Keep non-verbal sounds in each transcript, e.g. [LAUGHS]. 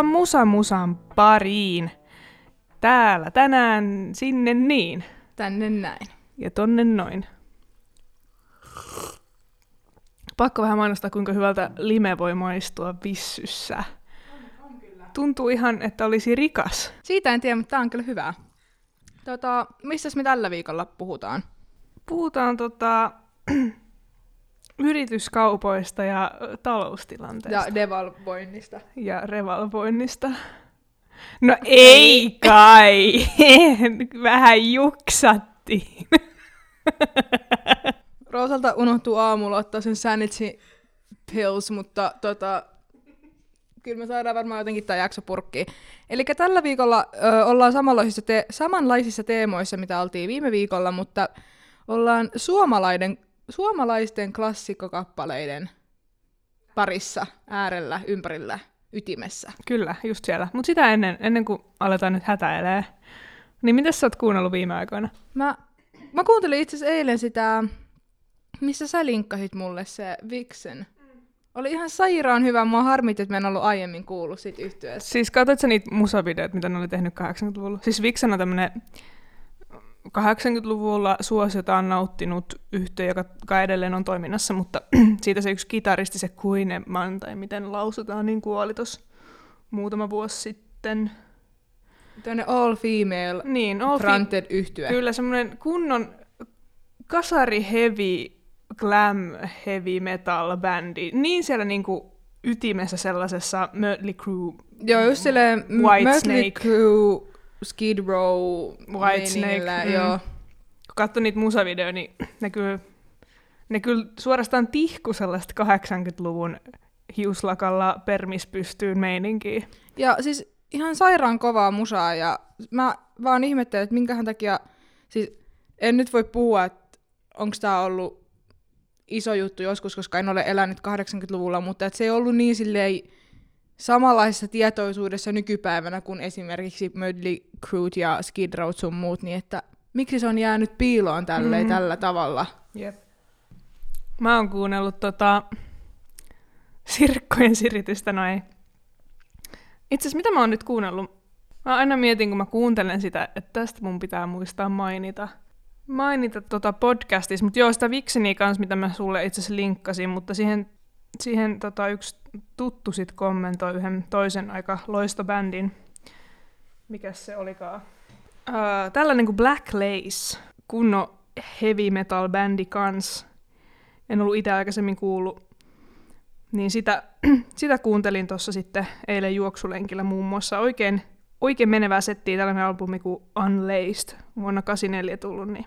Tervetuloa Musa Musan pariin. Täällä tänään sinne niin Tänne näin. ja tonne noin. Pakko vähän mainostaa, kuinka hyvältä lime voi maistua vissyssä. Tuntuu ihan, että olisi rikas. Siitä en tiedä, mutta tää on kyllä hyvää. Tota, missäs me tällä viikolla puhutaan? Puhutaan tota, yrityskaupoista ja taloustilanteesta. Ja devalvoinnista. ja revalvoinnista. No ei kai, vähän juksattiin. Roosalta unohtuu aamulla ottaa sen sanity pills, mutta tota, kyllä me saadaan varmaan jotenkin tämä jakso purkkiin. Eli tällä viikolla ö, ollaan samanlaisissa, te- samanlaisissa teemoissa, mitä oltiin viime viikolla, mutta ollaan suomalaiden, suomalaisten klassikkokappaleiden parissa, äärellä, ympärillä, ytimessä. Kyllä, just siellä. Mutta sitä ennen, ennen kuin aletaan nyt hätäilee, niin mitä sä oot kuunnellut viime aikoina? Mä, mä kuuntelin itse asiassa eilen sitä, missä sä linkkasit mulle se Vixen. Oli ihan sairaan hyvä. Mua harmitti, että mä en ollut aiemmin kuullut siitä yhtyeestä. Siis katsoit sä niitä musavideoita, mitä ne oli tehnyt 80-luvulla? Siis Vixen on tämmönen 80-luvulla suosiotaan nauttinut yhtiö, joka kai edelleen on toiminnassa, mutta [CLEARS THROAT] siitä se yksi kitaristi, se Kuineman, tai miten lausutaan, niin kuoli tuossa muutama vuosi sitten. Tämmönen all female Niin, all fi- fronted yhtye. Kyllä, semmoinen kunnon kasari heavy, glam heavy metal bändi. Niin siellä niinku ytimessä sellaisessa Mötley Crue, Joo, just silleen White Mötley Snake. Crue, Skid Row, White Snake, mm. joo. kun katsoi niitä musavideoja, niin ne kyllä, ne kyllä suorastaan tihku sellaista 80-luvun hiuslakalla permis pystyyn meininkiä. Ja siis ihan sairaan kovaa musaa ja mä vaan ihmettelen, että minkähän takia, siis en nyt voi puhua, että onko tämä ollut iso juttu joskus, koska en ole elänyt 80-luvulla, mutta että se ei ollut niin silleen samanlaisessa tietoisuudessa nykypäivänä kuin esimerkiksi Mötley Crue ja Skid Row sun muut, niin että miksi se on jäänyt piiloon tälleen, Mhm. tällä tavalla. Jep. Mä oon kuunnellut tota sirkkojen siritystä noin. Itse asiassa mitä mä oon nyt kuunnellut? Mä aina mietin, kun mä kuuntelen sitä, että tästä mun pitää muistaa mainita. Mainita tota podcastissa, mutta joo, sitä Vixeniä kanssa, mitä mä sulle itse asiassa linkkasin, mutta siihen, siihen tota, yksi tuttu sit kommentoi yhden toisen aika loistobändin. Mikäs se olikaan? Uh, tällainen kuin Black Lace, kunno heavy metal bändi kans. En ollut itse aikaisemmin kuullut. Niin sitä, [CLEARS THROAT] sitä kuuntelin tuossa sitten eilen juoksulenkillä muun muassa. Oikein, oikein menevää settiä tällainen albumi kuin Unlaced, vuonna 84 tullut. Niin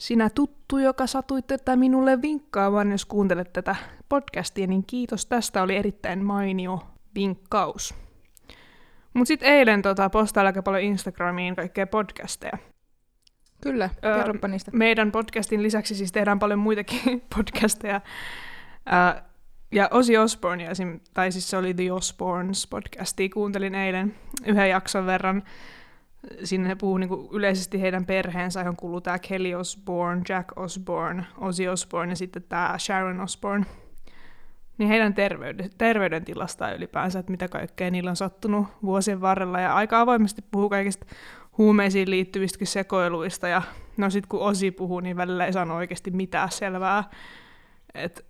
sinä tuttu, joka satuit tätä minulle vinkkaamaan, jos kuuntelet tätä podcastia, niin kiitos tästä. Oli erittäin mainio vinkkaus. Mutta sitten eilen tota, postailla aika paljon Instagramiin kaikkea podcasteja. Kyllä, Öö, kerropa niistä. Meidän podcastin lisäksi siis tehdään paljon muitakin [LAUGHS] podcasteja. Ää, ja Ozzy Osbourne, esim, tai siis se oli The Osbournes podcastia, kuuntelin eilen yhden jakson verran. Sinne he puhuu niinku yleisesti heidän perheensä, johon kuuluu tämä Kelly Osbourne, Jack Osbourne, Ozzy Osbourne ja sitten tämä Sharon Osbourne. Niin heidän terveyden, terveydentilastaan ylipäänsä, että mitä kaikkea niillä on sattunut vuosien varrella. Ja aika avoimesti puhuu kaikista huumeisiin liittyvistäkin sekoiluista. Ja no sit kun Osi puhuu, niin välillä ei sano oikeasti mitään selvää. Et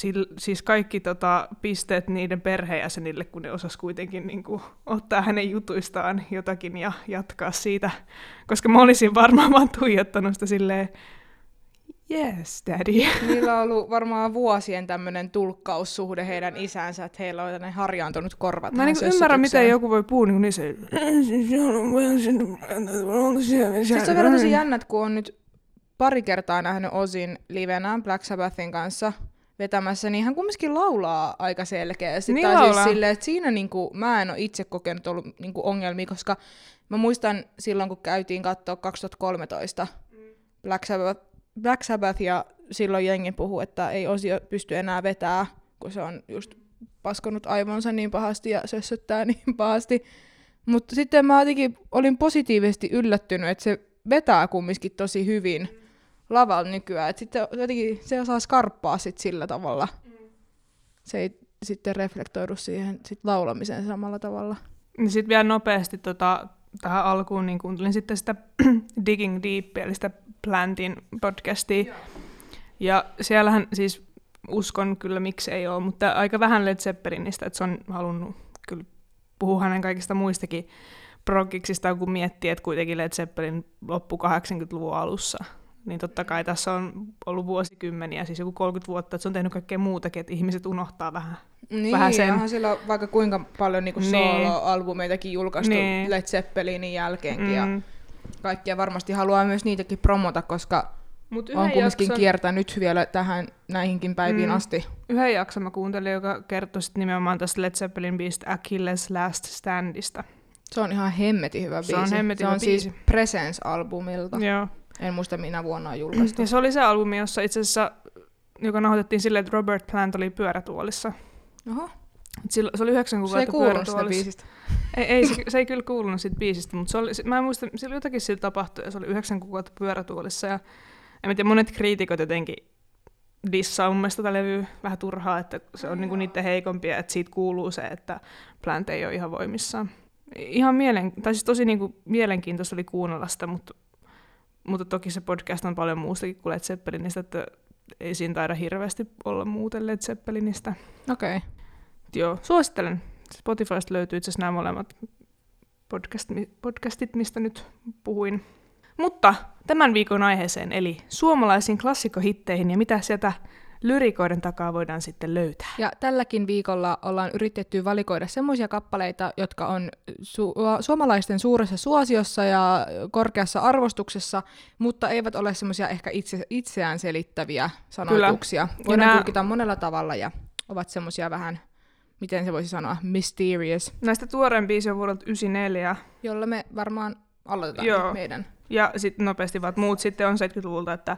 sil, siis kaikki tota, pisteet niiden perheenjäsenille, kun ne osas kuitenkin niin kuin, ottaa hänen jutuistaan jotakin ja jatkaa siitä. Koska mä olisin varmaan vaan tuijottanut sitä silleen, yes, daddy. [LAUGHS] Niillä on ollut varmaan vuosien tämmöinen tulkkaussuhde heidän isänsä, että heillä on tämmöinen harjaantunut korvat. Mä tähän niin ymmärrän, miten joku voi puhua niin, niin se... Siis on vielä tosi jännä, että kun on nyt pari kertaa nähnyt Osin livenä Black Sabbathin kanssa vetämässä, niin hän kumminkin laulaa aika selkeästi. Niin tai laulaa. siis silleen, että siinä niinku, mä en ole itse kokenut ollut niinku ongelmia, koska mä muistan silloin, kun käytiin katsoa 2013 Black Sabbath, Black Sabbath ja silloin jengi puhuu, että ei Osi pysty enää vetää, kun se on just paskonut aivonsa niin pahasti ja sössöttää [LAUGHS] niin pahasti. Mutta sitten mä jotenkin olin positiivisesti yllättynyt, että se vetää kumminkin tosi hyvin lavalla nykyään. Et sitten jotenkin se osaa skarppaa sit sillä tavalla. Se ei sitten reflektoidu siihen sit laulamiseen samalla tavalla. Niin sitten vielä nopeasti tota, tähän alkuun niin kuuntelin sitten sitä [CLEARS THROAT] Digging Deep, eli sitä Plantin podcastia. Joo. Ja siellähän siis uskon kyllä, miksi ei ole, mutta aika vähän Led Zeppelinistä, että se on halunnut kyllä puhua hänen kaikista muistakin proggiksista, kun miettii, että kuitenkin Led Zeppelin loppu 80-luvun alussa, niin totta kai tässä on ollut vuosikymmeniä, siis joku 30 vuotta, että se on tehnyt kaikkea muutakin, että ihmiset unohtaa vähän, niin, vähän sen. Onhan sillä vaikka kuinka paljon niinku Niin. solo-albumeitakin julkaistu Niin. Led Zeppelinin jälkeenkin, ja Mm. kaikkia varmasti haluaa myös niitäkin promota, koska Mut on yhden, kumminkin jakson, kiertänyt vielä tähän näihinkin päiviin Mm. asti. yhden jakson mä kuuntelin, joka kertoi sit nimenomaan tästä Led Zeppelin biisistä Achilles Last Standista. Se on ihan hemmetin hyvä Se biisi. on hemmetin se hyvä on siis biisi. Presence-albumilta. Joo. En muista minä vuonna on julkaistu. Ja se oli se albumi, jossa itse asiassa, joka nauhoitettiin silleen, että Robert Plant oli pyörätuolissa. Oho, sillä- Se oli yhdeksän se ei kuukautta pyörätuolissa. biisistä. Ei, ei se, se, ei kyllä kuulunut siitä biisistä, mutta se oli, mä en muista, sillä jotakin sillä tapahtui, ja se oli yhdeksän kuukautta pyörätuolissa, ja en tiedä, monet kriitikot jotenkin dissaa mun mielestä tätä levyä vähän turhaa, että se on niinku niiden heikompia, että siitä kuuluu se, että Plant ei ole ihan voimissaan. Ihan mielen, tai siis tosi niinku mielenkiintoista oli kuunnella sitä, mutta, mutta toki se podcast on paljon muustakin kuin Led Zeppelinistä, että ei siinä taida hirveästi olla muuten Led Zeppelinistä. Okei. Okay. Joo, suosittelen. Spotifysta löytyy itse asiassa nämä molemmat podcast, podcastit, mistä nyt puhuin. Mutta tämän viikon aiheeseen, eli suomalaisiin klassikkohitteihin ja mitä sieltä lyrikoiden takaa voidaan sitten löytää. Ja tälläkin viikolla ollaan yritetty valikoida semmoisia kappaleita, jotka on su- suomalaisten suuressa suosiossa ja korkeassa arvostuksessa, mutta eivät ole semmoisia ehkä itse- itseään selittäviä sanoituksia. Voidaan nää- tulkita monella tavalla ja ovat semmoisia vähän, miten se voisi sanoa, mysterious, Näistä tuoreen biisi on vuodelta 94, jolla me varmaan aloitetaan Joo. meidän. Ja sitten nopeasti vaan, muut sitten on 70-luvulta, että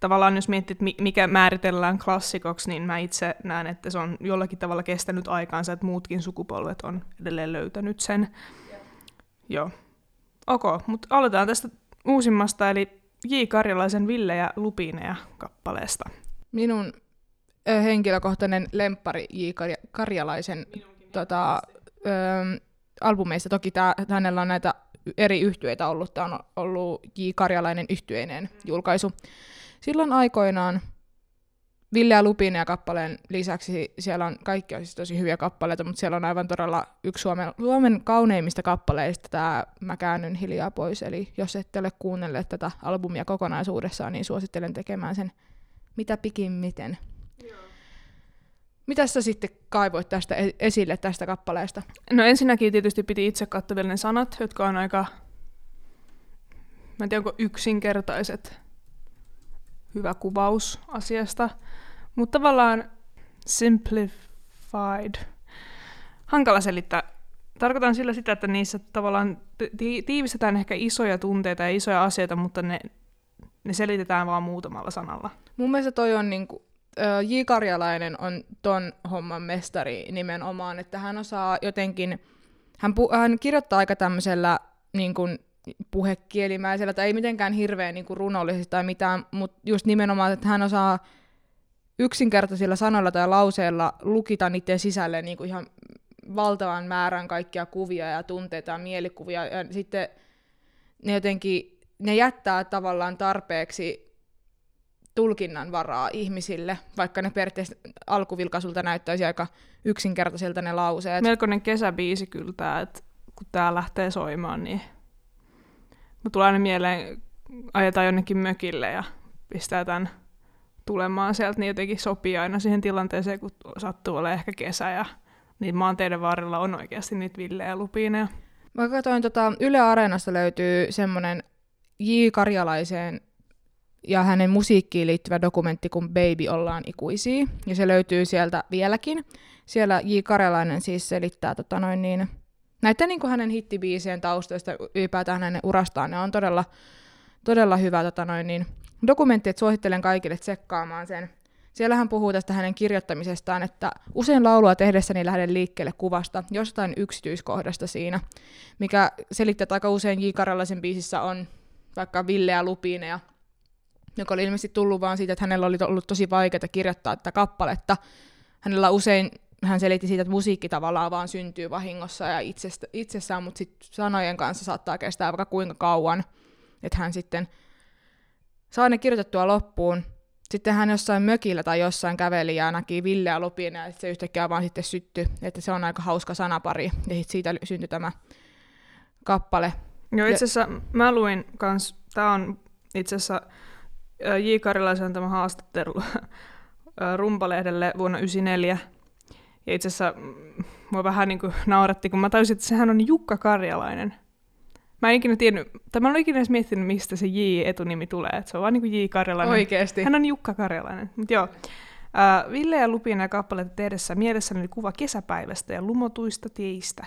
tavallaan jos miettii, että mi- mikä määritellään klassikoksi, niin mä itse näen, että se on jollakin tavalla kestänyt aikaansa, että muutkin sukupolvet on edelleen löytänyt sen. Joo. Ok, mutta aloitetaan tästä uusimmasta, eli J. Karjalaisen Ville ja Lupineja kappaleesta. Minun ö, henkilökohtainen lemppari J. Karja- Karjalaisen tota, ö, albumeista. Toki tää, hänellä on näitä eri yhtyeitä ollut. Tämä on ollut J. Karjalainen yhtyeinen julkaisu. Silloin aikoinaan Ville ja Lupine ja kappaleen lisäksi siellä on, kaikki on siis tosi hyviä kappaleita, mutta siellä on aivan todella yksi Suomen, Suomen kauneimmista kappaleista tämä Mä käännyn hiljaa pois. Eli jos ette ole kuunnelleet tätä albumia kokonaisuudessaan, niin suosittelen tekemään sen mitä pikimmiten. Mitä sä sitten kaivoit tästä e- esille tästä kappaleesta? No ensinnäkin tietysti piti itse katsoa vielä ne sanat, jotka on aika, mä en tiedä onko yksinkertaiset, hyvä kuvaus asiasta, mutta tavallaan simplified. Hankala selittää. Tarkoitan sillä sitä, että niissä tavallaan ti- tiivistetään ehkä isoja tunteita ja isoja asioita, mutta ne, ne selitetään vaan muutamalla sanalla. Mun mielestä toi on niinku, J. Karjalainen on ton homman mestari nimenomaan, että hän osaa jotenkin, hän, pu, hän kirjoittaa aika tämmöisellä niin kuin puhekielimäisellä, tai ei mitenkään hirveän niin kuin runollisesti tai mitään, mutta just nimenomaan, että hän osaa yksinkertaisilla sanoilla tai lauseilla lukita niiden sisälle niin kuin ihan valtavan määrän kaikkia kuvia ja tunteita ja mielikuvia, ja sitten ne jotenkin, ne jättää tavallaan tarpeeksi tulkinnan varaa ihmisille, vaikka ne periaatteessa alkuvilkaisulta näyttäisi aika yksinkertaisilta ne lauseet. Melkoinen kesäbiisi kyllä tää, että kun tää lähtee soimaan, niin mä tulee aina mieleen, ajetaan jonnekin mökille ja pistää tämän tulemaan sieltä, niin jotenkin sopii aina siihen tilanteeseen, kun sattuu olemaan ehkä kesä ja niin maanteiden varrella on oikeasti niitä villejä lupineja. Mä katsoin, tota, Yle Areenasta löytyy semmoinen J. Karjalaiseen ja hänen musiikkiin liittyvä dokumentti kuin Baby ollaan ikuisia, ja se löytyy sieltä vieläkin. Siellä J. Karjalainen siis selittää tota noin niin, näiden niin kuin hänen hittibiisien taustoista ylipäätään hänen urastaan. Ne on todella, todella hyvä tota noin niin, dokumentti, että suosittelen kaikille tsekkaamaan sen. Siellä hän puhuu tästä hänen kirjoittamisestaan, että usein laulua tehdessäni lähden liikkeelle kuvasta, jostain yksityiskohdasta siinä, mikä selittää, että aika usein J. Karjalaisen biisissä on vaikka Ville ja Lupineja, joka oli ilmeisesti tullut vaan siitä, että hänellä oli ollut tosi vaikeaa kirjoittaa tätä kappaletta. Hänellä usein hän selitti siitä, että musiikki tavallaan vaan syntyy vahingossa ja itsestä, itsessään, mutta sitten sanojen kanssa saattaa kestää vaikka kuinka kauan, että hän sitten saa ne kirjoitettua loppuun. Sitten hän jossain mökillä tai jossain käveli ja näki Ville ja Lupin ja se yhtäkkiä vaan sitten syttyi, että se on aika hauska sanapari ja siitä syntyi tämä kappale. Joo, itse asiassa mä luin kans, tää on itse asiassa J. Karilaisen tämä haastattelu Rumpalehdelle vuonna 1994. Ja itse asiassa mm, mua vähän niin kuin nauratti, kun mä tajusin, että sehän on Jukka Karjalainen. Mä en ikinä tiennyt, tai mä en ikinä edes miettinyt, mistä se J-etunimi tulee. Että se on vaan niin kuin J. Karjalainen. Oikeesti? Hän on Jukka Karjalainen. Mutta joo. Äh, Ville ja Lupina ja kappaleita tehdessä mielessäni oli kuva kesäpäivästä ja lumotuista teistä.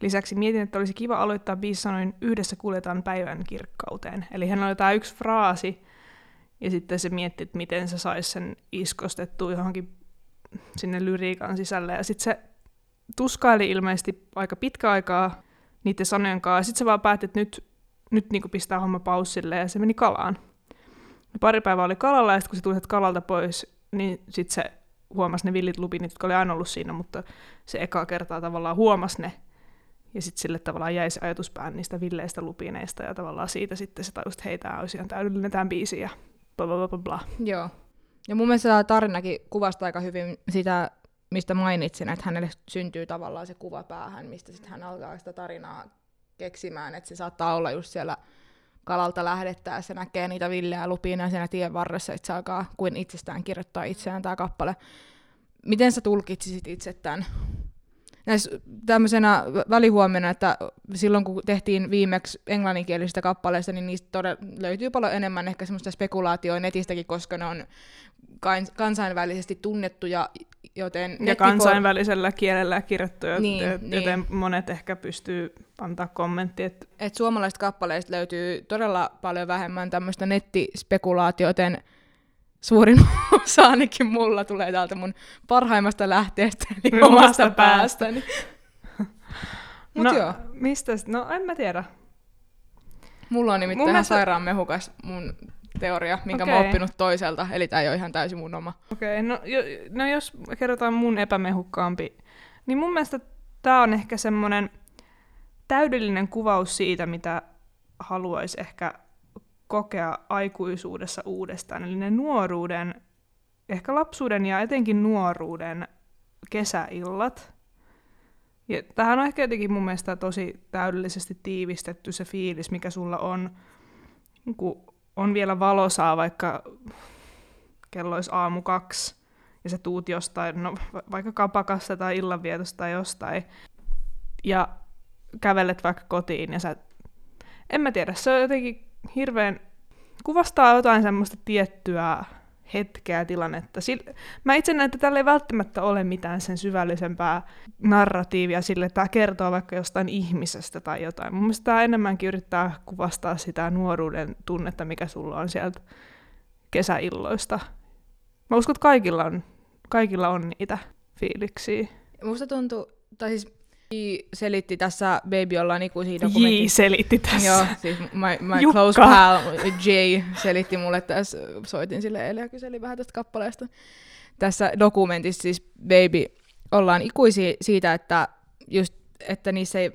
Lisäksi mietin, että olisi kiva aloittaa biisi sanoin yhdessä kuljetaan päivän kirkkauteen. Eli hän oli tämä yksi fraasi, ja sitten se mietti, että miten se saisi sen iskostettua johonkin sinne lyriikan sisälle. Ja sitten se tuskaili ilmeisesti aika pitkä aikaa niiden sanojen kanssa. Sitten se vaan päätti, että nyt, nyt niin pistää homma paussille ja se meni kalaan. Ja pari päivää oli kalalla ja sitten kun se tuli kalalta pois, niin sitten se huomasi ne villit lupinit, jotka oli aina ollut siinä, mutta se eka kertaa tavallaan huomasi ne. Ja sitten sille tavallaan jäi se ajatuspään niistä villeistä lupineista ja tavallaan siitä sitten se tajusi, että hei, tämä olisi ihan täydellinen tämän biisi ja bla bla bla bla. Joo. Ja mun mielestä tämä tarinakin kuvastaa aika hyvin sitä, mistä mainitsin, että hänelle syntyy tavallaan se kuva päähän, mistä sitten hän alkaa sitä tarinaa keksimään, että se saattaa olla just siellä kalalta lähdettäessä näkee niitä villeä lupina siinä tien varressa, että se alkaa kuin itsestään kirjoittaa itseään tämä kappale. Miten sä tulkitsisit itse tämän näissä tämmöisenä välihuomena, että silloin kun tehtiin viimeksi englanninkielisistä kappaleista, niin niistä todella löytyy paljon enemmän ehkä semmoista spekulaatioa netistäkin, koska ne on kansainvälisesti tunnettuja, joten... Ja kansainvälisellä kielellä kirjoittuja, niin, joten niin. monet ehkä pystyy antaa kommentti. Että... Et suomalaisista kappaleista löytyy todella paljon vähemmän tämmöistä nettispekulaatiota, joten suurin [LAUGHS] osa ainakin mulla tulee täältä mun parhaimmasta lähteestä, eli omasta päästäni. [LAUGHS] Mut no, joo. Mistä? No en mä tiedä. Mulla on nimittäin ihan sairaan mehukas mun teoria, minkä okay. mä oon oppinut toiselta, eli tää ei ole ihan täysin mun oma. Okei, okay, no, jo, no jos kerrotaan mun epämehukkaampi, niin mun mielestä tää on ehkä semmonen täydellinen kuvaus siitä, mitä haluaisi ehkä kokea aikuisuudessa uudestaan. Eli ne nuoruuden, ehkä lapsuuden ja etenkin nuoruuden kesäillat. Ja tähän on ehkä jotenkin mun mielestä tosi täydellisesti tiivistetty se fiilis, mikä sulla on, kun on vielä valosaa, vaikka kello olisi aamu kaksi, ja sä tuut jostain, no vaikka kapakasta tai illanvietosta tai jostain, ja kävelet vaikka kotiin, ja sä, en mä tiedä, se on jotenkin hirveän, kuvastaa jotain semmoista tiettyä hetkeä, tilannetta. Sil- mä itse näen, että tällä ei välttämättä ole mitään sen syvällisempää narratiivia sille, että tämä kertoo vaikka jostain ihmisestä tai jotain. Mun mielestä tämä enemmänkin yrittää kuvastaa sitä nuoruuden tunnetta, mikä sulla on sieltä kesäilloista. Mä uskon, että kaikilla on, kaikilla on niitä fiiliksiä. Musta tuntuu, tai siis J selitti tässä Baby ollaan ikuisia dokumentti. J selitti tässä. Joo, siis my, my close pal J selitti mulle tässä, soitin sille eilen ja kyselin vähän tästä kappaleesta. Tässä dokumentissa siis Baby ollaan ikuisia siitä, että just, että niissä ei,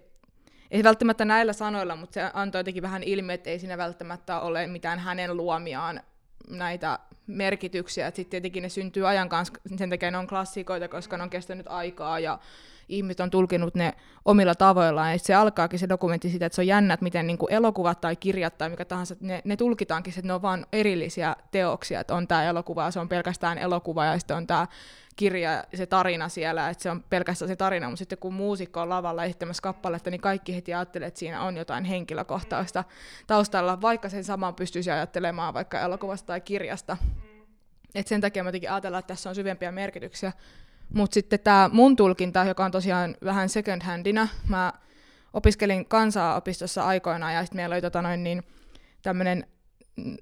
ei välttämättä näillä sanoilla, mutta se antoi jotenkin vähän ilmi, että ei siinä välttämättä ole mitään hänen luomiaan näitä merkityksiä. Sitten tietenkin ne syntyy ajan kanssa, sen takia ne on klassikoita, koska ne on kestänyt aikaa ja ihmiset on tulkinut ne omilla tavoillaan. Ja se alkaakin se dokumentti siitä, että se on jännä, että miten niin kuin elokuvat tai kirjat tai mikä tahansa, ne, ne tulkitaankin, että ne on vain erillisiä teoksia, että on tämä elokuva se on pelkästään elokuva ja sitten on tämä kirja ja se tarina siellä, että se on pelkästään se tarina, mutta sitten kun muusikko on lavalla esittämässä kappaletta, niin kaikki heti ajattelee, että siinä on jotain henkilökohtaista taustalla, vaikka sen saman pystyisi ajattelemaan vaikka elokuvasta tai kirjasta. Et sen takia mä ajatellaan, että tässä on syvempiä merkityksiä. Mutta sitten tämä mun tulkinta, joka on tosiaan vähän second handina, mä opiskelin kansaa-opistossa aikoinaan ja sitten meillä oli tota noin niin, tämmöinen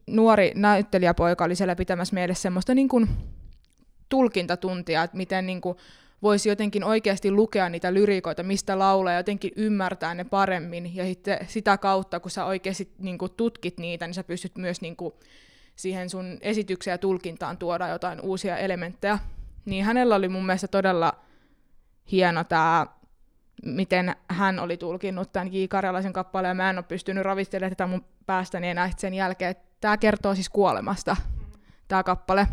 nuori näyttelijäpoika oli siellä pitämässä meille semmoista niin kuin tulkintatuntia, että miten niin kuin voisi jotenkin oikeasti lukea niitä lyrikoita, mistä laulaa jotenkin ymmärtää ne paremmin. Ja sitten sitä kautta, kun sä oikeasti niin kuin tutkit niitä, niin sä pystyt myös niin kuin siihen sun esitykseen ja tulkintaan tuoda jotain uusia elementtejä niin hänellä oli mun mielestä todella hieno tämä, miten hän oli tulkinnut tämän J. Karjalaisen kappaleen, ja mä en ole pystynyt ravistelemaan tätä mun päästäni enää sen jälkeen. Tämä kertoo siis kuolemasta, tämä kappale.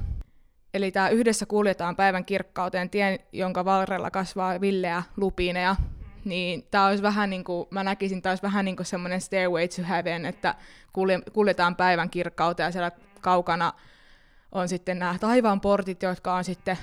Eli tämä yhdessä kuljetaan päivän kirkkauteen, tien, jonka varrella kasvaa villeä lupineja. Niin tämä olisi vähän niin kuin, mä näkisin, tämä olisi vähän niin kuin semmoinen stairway to heaven, että kuljetaan päivän kirkkauteen ja siellä kaukana on sitten nämä taivaan portit, jotka on sitten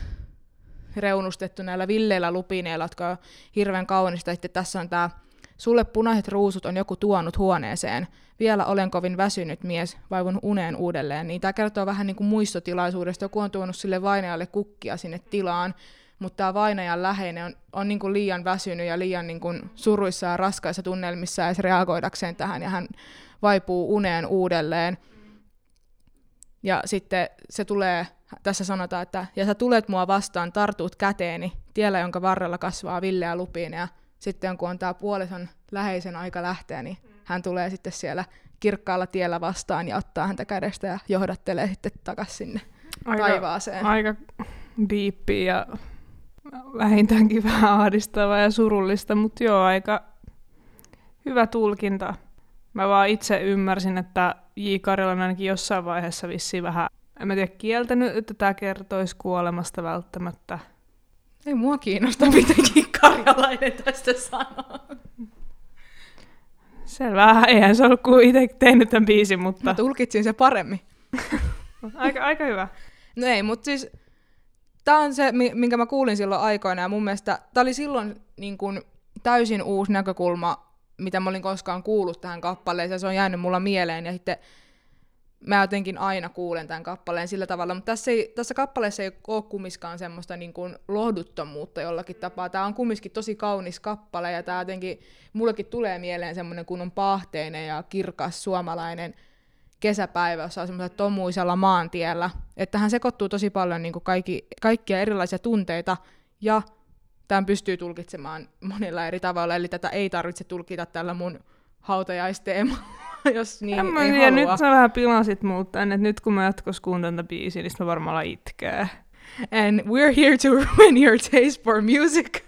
reunustettu näillä villeillä lupineilla, jotka on hirveän kaunista. Sitten tässä on tämä Sulle punaiset ruusut on joku tuonut huoneeseen. Vielä olen kovin väsynyt mies, vaivun uneen uudelleen. Niin tämä kertoo vähän niin kuin muistotilaisuudesta. Joku on tuonut sille vainajalle kukkia sinne tilaan, mutta tämä vainajan läheinen on, on niin kuin liian väsynyt ja liian niin kuin suruissa ja raskaissa tunnelmissa edes reagoidakseen tähän, ja hän vaipuu uneen uudelleen. Ja sitten se tulee, tässä sanotaan, että ja sä tulet mua vastaan, tartuut käteeni, tiellä jonka varrella kasvaa villeä lupiin, ja sitten kun on tämä puolison läheisen aika lähteä, niin mm. hän tulee sitten siellä kirkkaalla tiellä vastaan ja ottaa häntä kädestä ja johdattelee sitten takaisin sinne aika, taivaaseen. Aika diippi ja vähintäänkin vähän ahdistavaa ja surullista, mutta joo, aika hyvä tulkinta. Mä vaan itse ymmärsin, että J. Karjalainen ainakin jossain vaiheessa vissiin vähän, en mä tiedä, kieltänyt, että tämä kertoisi kuolemasta välttämättä. Ei mua kiinnosta, [LAUGHS] mitä Karjalainen tästä sanoo. Selvä, eihän se ollut kuin itse tehnyt tämän biisin, mutta... Mä tulkitsin se paremmin. [LAUGHS] aika, aika hyvä. No ei, mutta siis tämä on se, minkä mä kuulin silloin aikoina, ja mun mielestä tämä oli silloin niin kun, täysin uusi näkökulma, mitä mä olin koskaan kuullut tähän kappaleeseen, se on jäänyt mulla mieleen, ja sitten mä jotenkin aina kuulen tämän kappaleen sillä tavalla, mutta tässä, ei, tässä kappaleessa ei ole kummiskaan semmoista niin kuin lohduttomuutta jollakin tapaa. Tämä on kumminkin tosi kaunis kappale ja tämä jotenkin, mullekin tulee mieleen semmoinen kunnon pahteinen ja kirkas suomalainen kesäpäivä, jossa on semmoisella tomuisella maantiellä. Että hän sekoittuu tosi paljon niin kuin kaikki, kaikkia erilaisia tunteita ja tämän pystyy tulkitsemaan monilla eri tavalla, eli tätä ei tarvitse tulkita tällä mun hautajaisteemalla [LAUGHS] jos niin en ei tiedä, nyt sä vähän pilasit muut että nyt kun mä jatkossa kuuntelen tätä biisiä, niin mä varmaan itkää. And we're here to [LAUGHS] ruin your taste for music.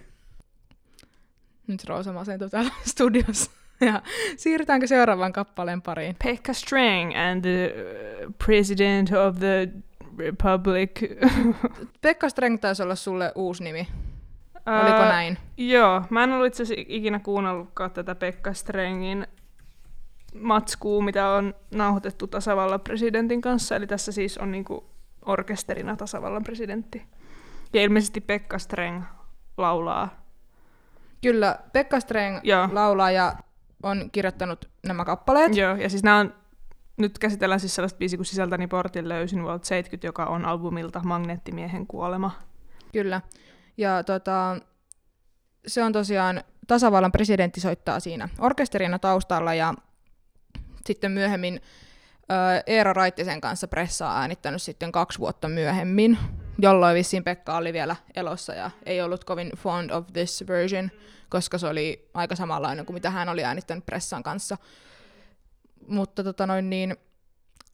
Nyt Roosa masentuu täällä [LAUGHS] studiossa. Ja siirrytäänkö seuraavaan kappaleen pariin? Pekka Strang and the uh, President of the Republic. Pekka Strang taisi olla sulle uusi nimi. Oliko näin? Joo, mä en ollut itse asiassa ikinä kuunnellutkaan tätä Pekka Strangin matskuu, mitä on nauhoitettu tasavallan presidentin kanssa. Eli tässä siis on niinku orkesterina tasavallan presidentti. Ja ilmeisesti Pekka Streng laulaa. Kyllä, Pekka Streng Joo. laulaa ja on kirjoittanut nämä kappaleet. Joo, ja siis nämä on, nyt käsitellään siis sellaista biisiä kuin Sisältäni portin löysin vuodelta 70, joka on albumilta Magneettimiehen kuolema. Kyllä, ja tota, se on tosiaan, tasavallan presidentti soittaa siinä orkesterina taustalla ja sitten myöhemmin Eero Raittisen kanssa pressaa äänittänyt sitten kaksi vuotta myöhemmin, jolloin vissiin Pekka oli vielä elossa ja ei ollut kovin fond of this version, koska se oli aika samanlainen kuin mitä hän oli äänittänyt pressan kanssa. Mutta tota noin niin,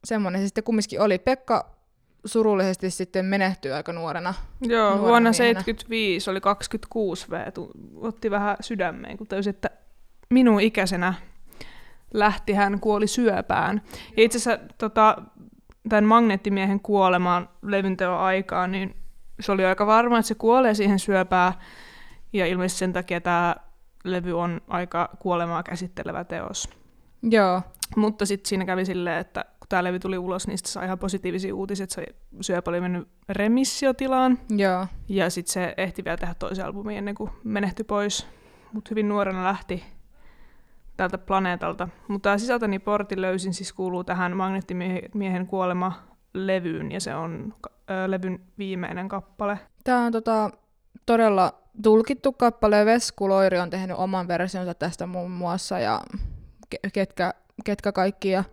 semmoinen se sitten kumminkin oli. Pekka surullisesti sitten menehtyi aika nuorena. Joo, nuorena vuonna 1975 oli 26 V, otti vähän sydämeen, kun täysin, että minun ikäisenä lähti, hän kuoli syöpään. Ja itse asiassa tota, tämän magneettimiehen kuolemaan levynteon aikaan, niin se oli aika varma, että se kuolee siihen syöpään. Ja ilmeisesti sen takia tämä levy on aika kuolemaa käsittelevä teos. Joo. Mutta sitten siinä kävi silleen, että kun tämä levy tuli ulos, niin sai ihan positiivisia uutisia, että se syöpä oli mennyt remissiotilaan. Joo. Ja sitten se ehti vielä tehdä toisen albumin ennen kuin menehtyi pois. Mutta hyvin nuorena lähti tältä planeetalta. Mutta tämä sisältäni portin löysin siis kuuluu tähän Magneettimiehen kuolema levyyn, ja se on ö, levyn viimeinen kappale. Tämä on tota, todella tulkittu kappale. Vesku Loiri on tehnyt oman versionsa tästä muun muassa, ja ketkä, ketkä kaikki. Ja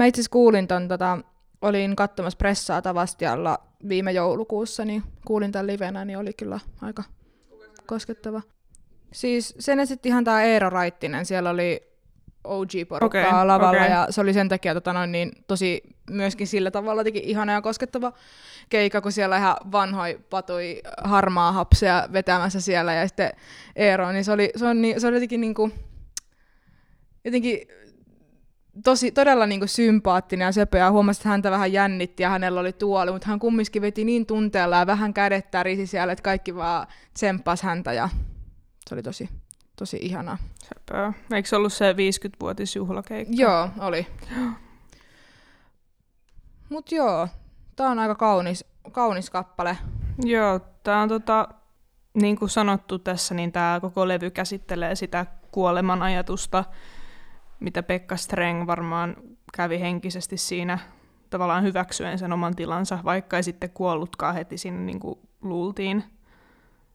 mä itse kuulin ton, tota, olin katsomassa pressaa Tavastialla viime joulukuussa, niin kuulin tämän livenä, niin oli kyllä aika koskettava. Siis sen esitti ihan tämä Eero Raittinen. Siellä oli OG-porukkaa Okei, lavalla, okei. ja se oli sen takia tota noin, niin, tosi myöskin sillä tavalla jotenkin ihana ja koskettava keikka, kun siellä ihan vanhoi patui harmaa hapsea vetämässä siellä, ja sitten Eero, niin se oli, se on, niin, se oli jotenkin niinku, jotenkin tosi, todella niinku sympaattinen ja söpö, ja huomasi, että häntä vähän jännitti, ja hänellä oli tuoli, mutta hän kumminkin veti niin tunteella, ja vähän kädet tärisi siellä, että kaikki vaan tsemppas häntä, ja se oli tosi, tosi ihanaa. Söpöä. Eikö se ollut se 50-vuotisjuhlakeikka? Joo, oli. Mut joo, tää on aika kaunis, kaunis kappale. Joo, tämä on tota, niin kuin sanottu tässä, niin tämä koko levy käsittelee sitä kuoleman ajatusta, mitä Pekka Streng varmaan kävi henkisesti siinä tavallaan hyväksyen sen oman tilansa, vaikka ei sitten kuollutkaan heti sinne niin kuin luultiin.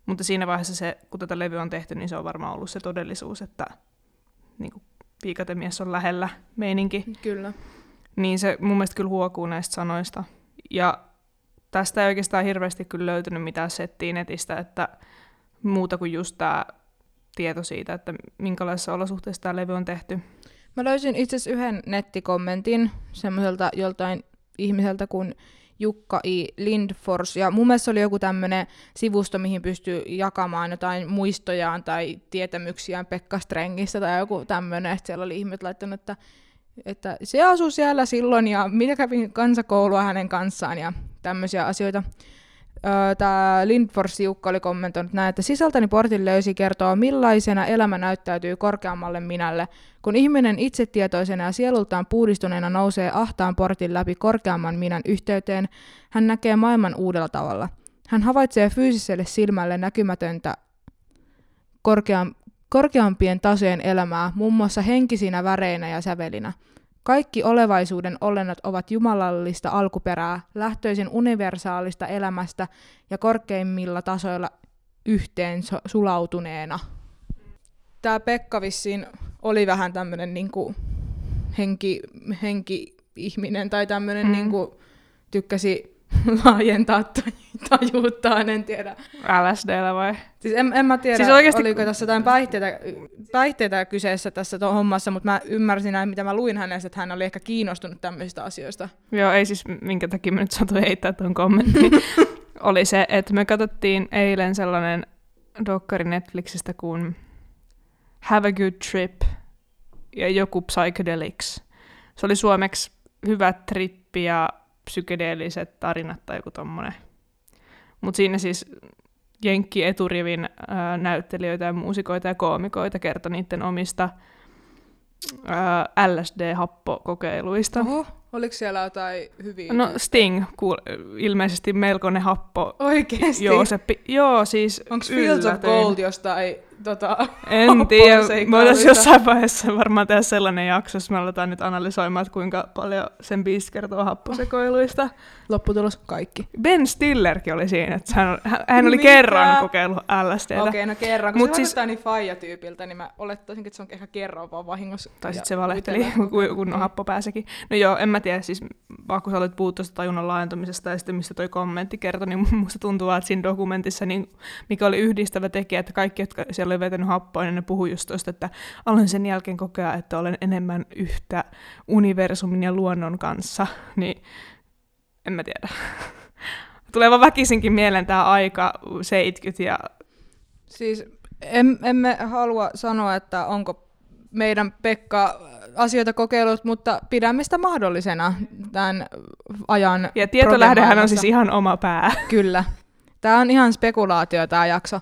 Mutta siinä vaiheessa se, kun tätä levyä on tehty, niin se on varmaan ollut se todellisuus, että niin kuin viikatemies on lähellä meininki. Kyllä. Niin se mun mielestä kyllä huokuu näistä sanoista. Ja tästä ei oikeastaan hirveästi kyllä löytynyt mitään settiä netistä, että muuta kuin just tämä tieto siitä, että minkälaisissa olosuhteissa tämä levy on tehty. Mä löysin itse asiassa yhden nettikommentin semmoiselta joltain ihmiseltä kuin Jukka I. Lindfors, ja mun mielestä oli joku tämmöinen sivusto, mihin pystyy jakamaan jotain muistojaan tai tietämyksiään Pekka Strengistä tai joku tämmöinen, että siellä oli ihmiset laittanut, että, että se asui siellä silloin ja mitä kävin kansakoulua hänen kanssaan ja tämmöisiä asioita. Tämä Lindfors Jukka oli kommentoinut näin, että sisältäni portin löysi kertoo, millaisena elämä näyttäytyy korkeammalle minälle, kun ihminen itsetietoisena ja sielultaan puhdistuneena nousee ahtaan portin läpi korkeamman minän yhteyteen, hän näkee maailman uudella tavalla. Hän havaitsee fyysiselle silmälle näkymätöntä korkeam- korkeampien tasojen elämää, muun muassa henkisinä väreinä ja sävelinä. Kaikki olevaisuuden olennot ovat jumalallista alkuperää, lähtöisin universaalista elämästä ja korkeimmilla tasoilla yhteen so- sulautuneena. Tämä Pekka vissiin oli vähän tämmöinen niinku henki, henki-ihminen tai tämmöinen Mm. mm. niinku, tykkäsi [LAUGHS] laajentaa taj- tajuuttaan, en tiedä. LSDllä vai? Siis en, en mä tiedä, Siis oikeesti- oliko tässä jotain päihteitä, päihteitä kyseessä tässä tuon hommassa, mutta mä ymmärsin näin, mitä mä luin hänestä, että hän oli ehkä kiinnostunut tämmöisistä asioista. Joo, ei siis minkä takia mä nyt satuin heittää tuon kommentin. [LAUGHS] oli se, että me katsottiin eilen sellainen dokkari Netflixistä kuin Have a Good Trip ja joku Psychedelics. Se oli suomeksi hyvä trippi ja psykedeelliset tarinat tai joku tommonen. Mutta siinä siis Jenkki eturivin ää, näyttelijöitä ja muusikoita ja koomikoita kertoi niiden omista LSD-happokokeiluista. Oho, oliko siellä jotain hyviä? No Sting, kuul, ilmeisesti melkoinen happo. Oikeesti? Jooseppi. Joo, siis Onko Fields of. Gold jostain tota, En [LAUGHS] tiedä, me voitaisiin jossain vaiheessa varmaan tehdä sellainen jakso, jos me aletaan nyt analysoimaan, että kuinka paljon sen biisi kertoo happosekoiluista. [LAUGHS] lopputulos kaikki? Ben Stillerkin oli siinä, että hän, hän- oli Mitä? kerran kokeillut LSDtä. Okei, okay, no kerran. Kun Mut se siis- niin faija-tyypiltä, niin mä olettaisin, että se on ehkä kerran vaan vahingossa. Tai sitten se valehteli, kun, kun on happo pääsekin. No joo, en mä tiedä, siis vaan kun sä olet puhuttu tuosta tajunnan laajentumisesta ja sitten mistä toi kommentti kertoi, niin [LAUGHS] musta tuntuu, että siinä dokumentissa, niin, mikä oli yhdistävä tekijä, että kaikki, jotka siellä oli vetänyt happoa, niin ne puhui just tosta, että aloin sen jälkeen kokea, että olen enemmän yhtä universumin ja luonnon kanssa, [LAUGHS] niin en mä tiedä. [LAUGHS] Tulee vaan väkisinkin mieleen tämä aika 70 ja Siis em, emme halua sanoa, että onko meidän Pekka asioita kokeillut, mutta pidämme sitä mahdollisena tämän ajan ja tietolähdehän on siis ihan oma pää. Kyllä. Tämä on ihan spekulaatio tämä jakso.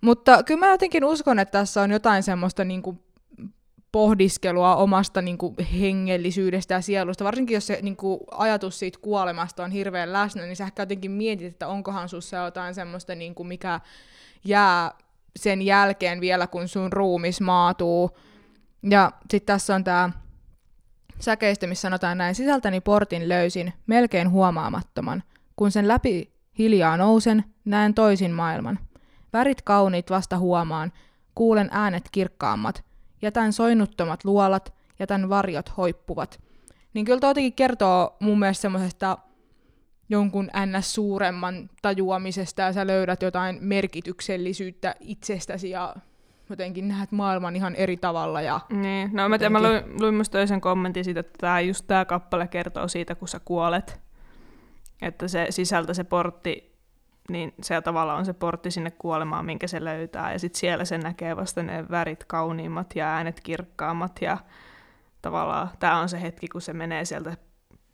Mutta kyllä mä jotenkin uskon, että tässä on jotain semmoista niinku pohdiskelua omasta niinku hengellisyydestä ja sielusta. Varsinkin jos se niinku ajatus siitä kuolemasta on hirveän läsnä, niin sä ehkä jotenkin mietit, että onkohan sussa jotain semmoista, niinku, mikä jää sen jälkeen vielä, kun sun ruumis maatuu. Ja sitten tässä on tämä säkeistö, missä sanotaan näin, sisältäni portin löysin, melkein huomaamattoman. Kun sen läpi hiljaa nousen, näen toisin maailman. Värit kauniit vasta huomaan, kuulen äänet kirkkaammat, jätän soinnuttomat luolat, jätän varjot hoippuvat. Niin kyllä jotenkin kertoo mun mielestä semmoisesta jonkun ns. suuremman tajuamisesta ja sä löydät jotain merkityksellisyyttä itsestäsi ja jotenkin näet maailman ihan eri tavalla. Ja Niin, no mä, tiedän, mä Jotenkin. luin, luin musta toisen kommentin siitä, että tää, just tämä kappale kertoo siitä, kun sä kuolet. Että se sisältä se portti, niin se tavallaan on se portti sinne kuolemaan, minkä se löytää. Ja sitten siellä se näkee vasta ne värit kauniimmat ja äänet kirkkaammat. Ja tavallaan tämä on se hetki, kun se menee sieltä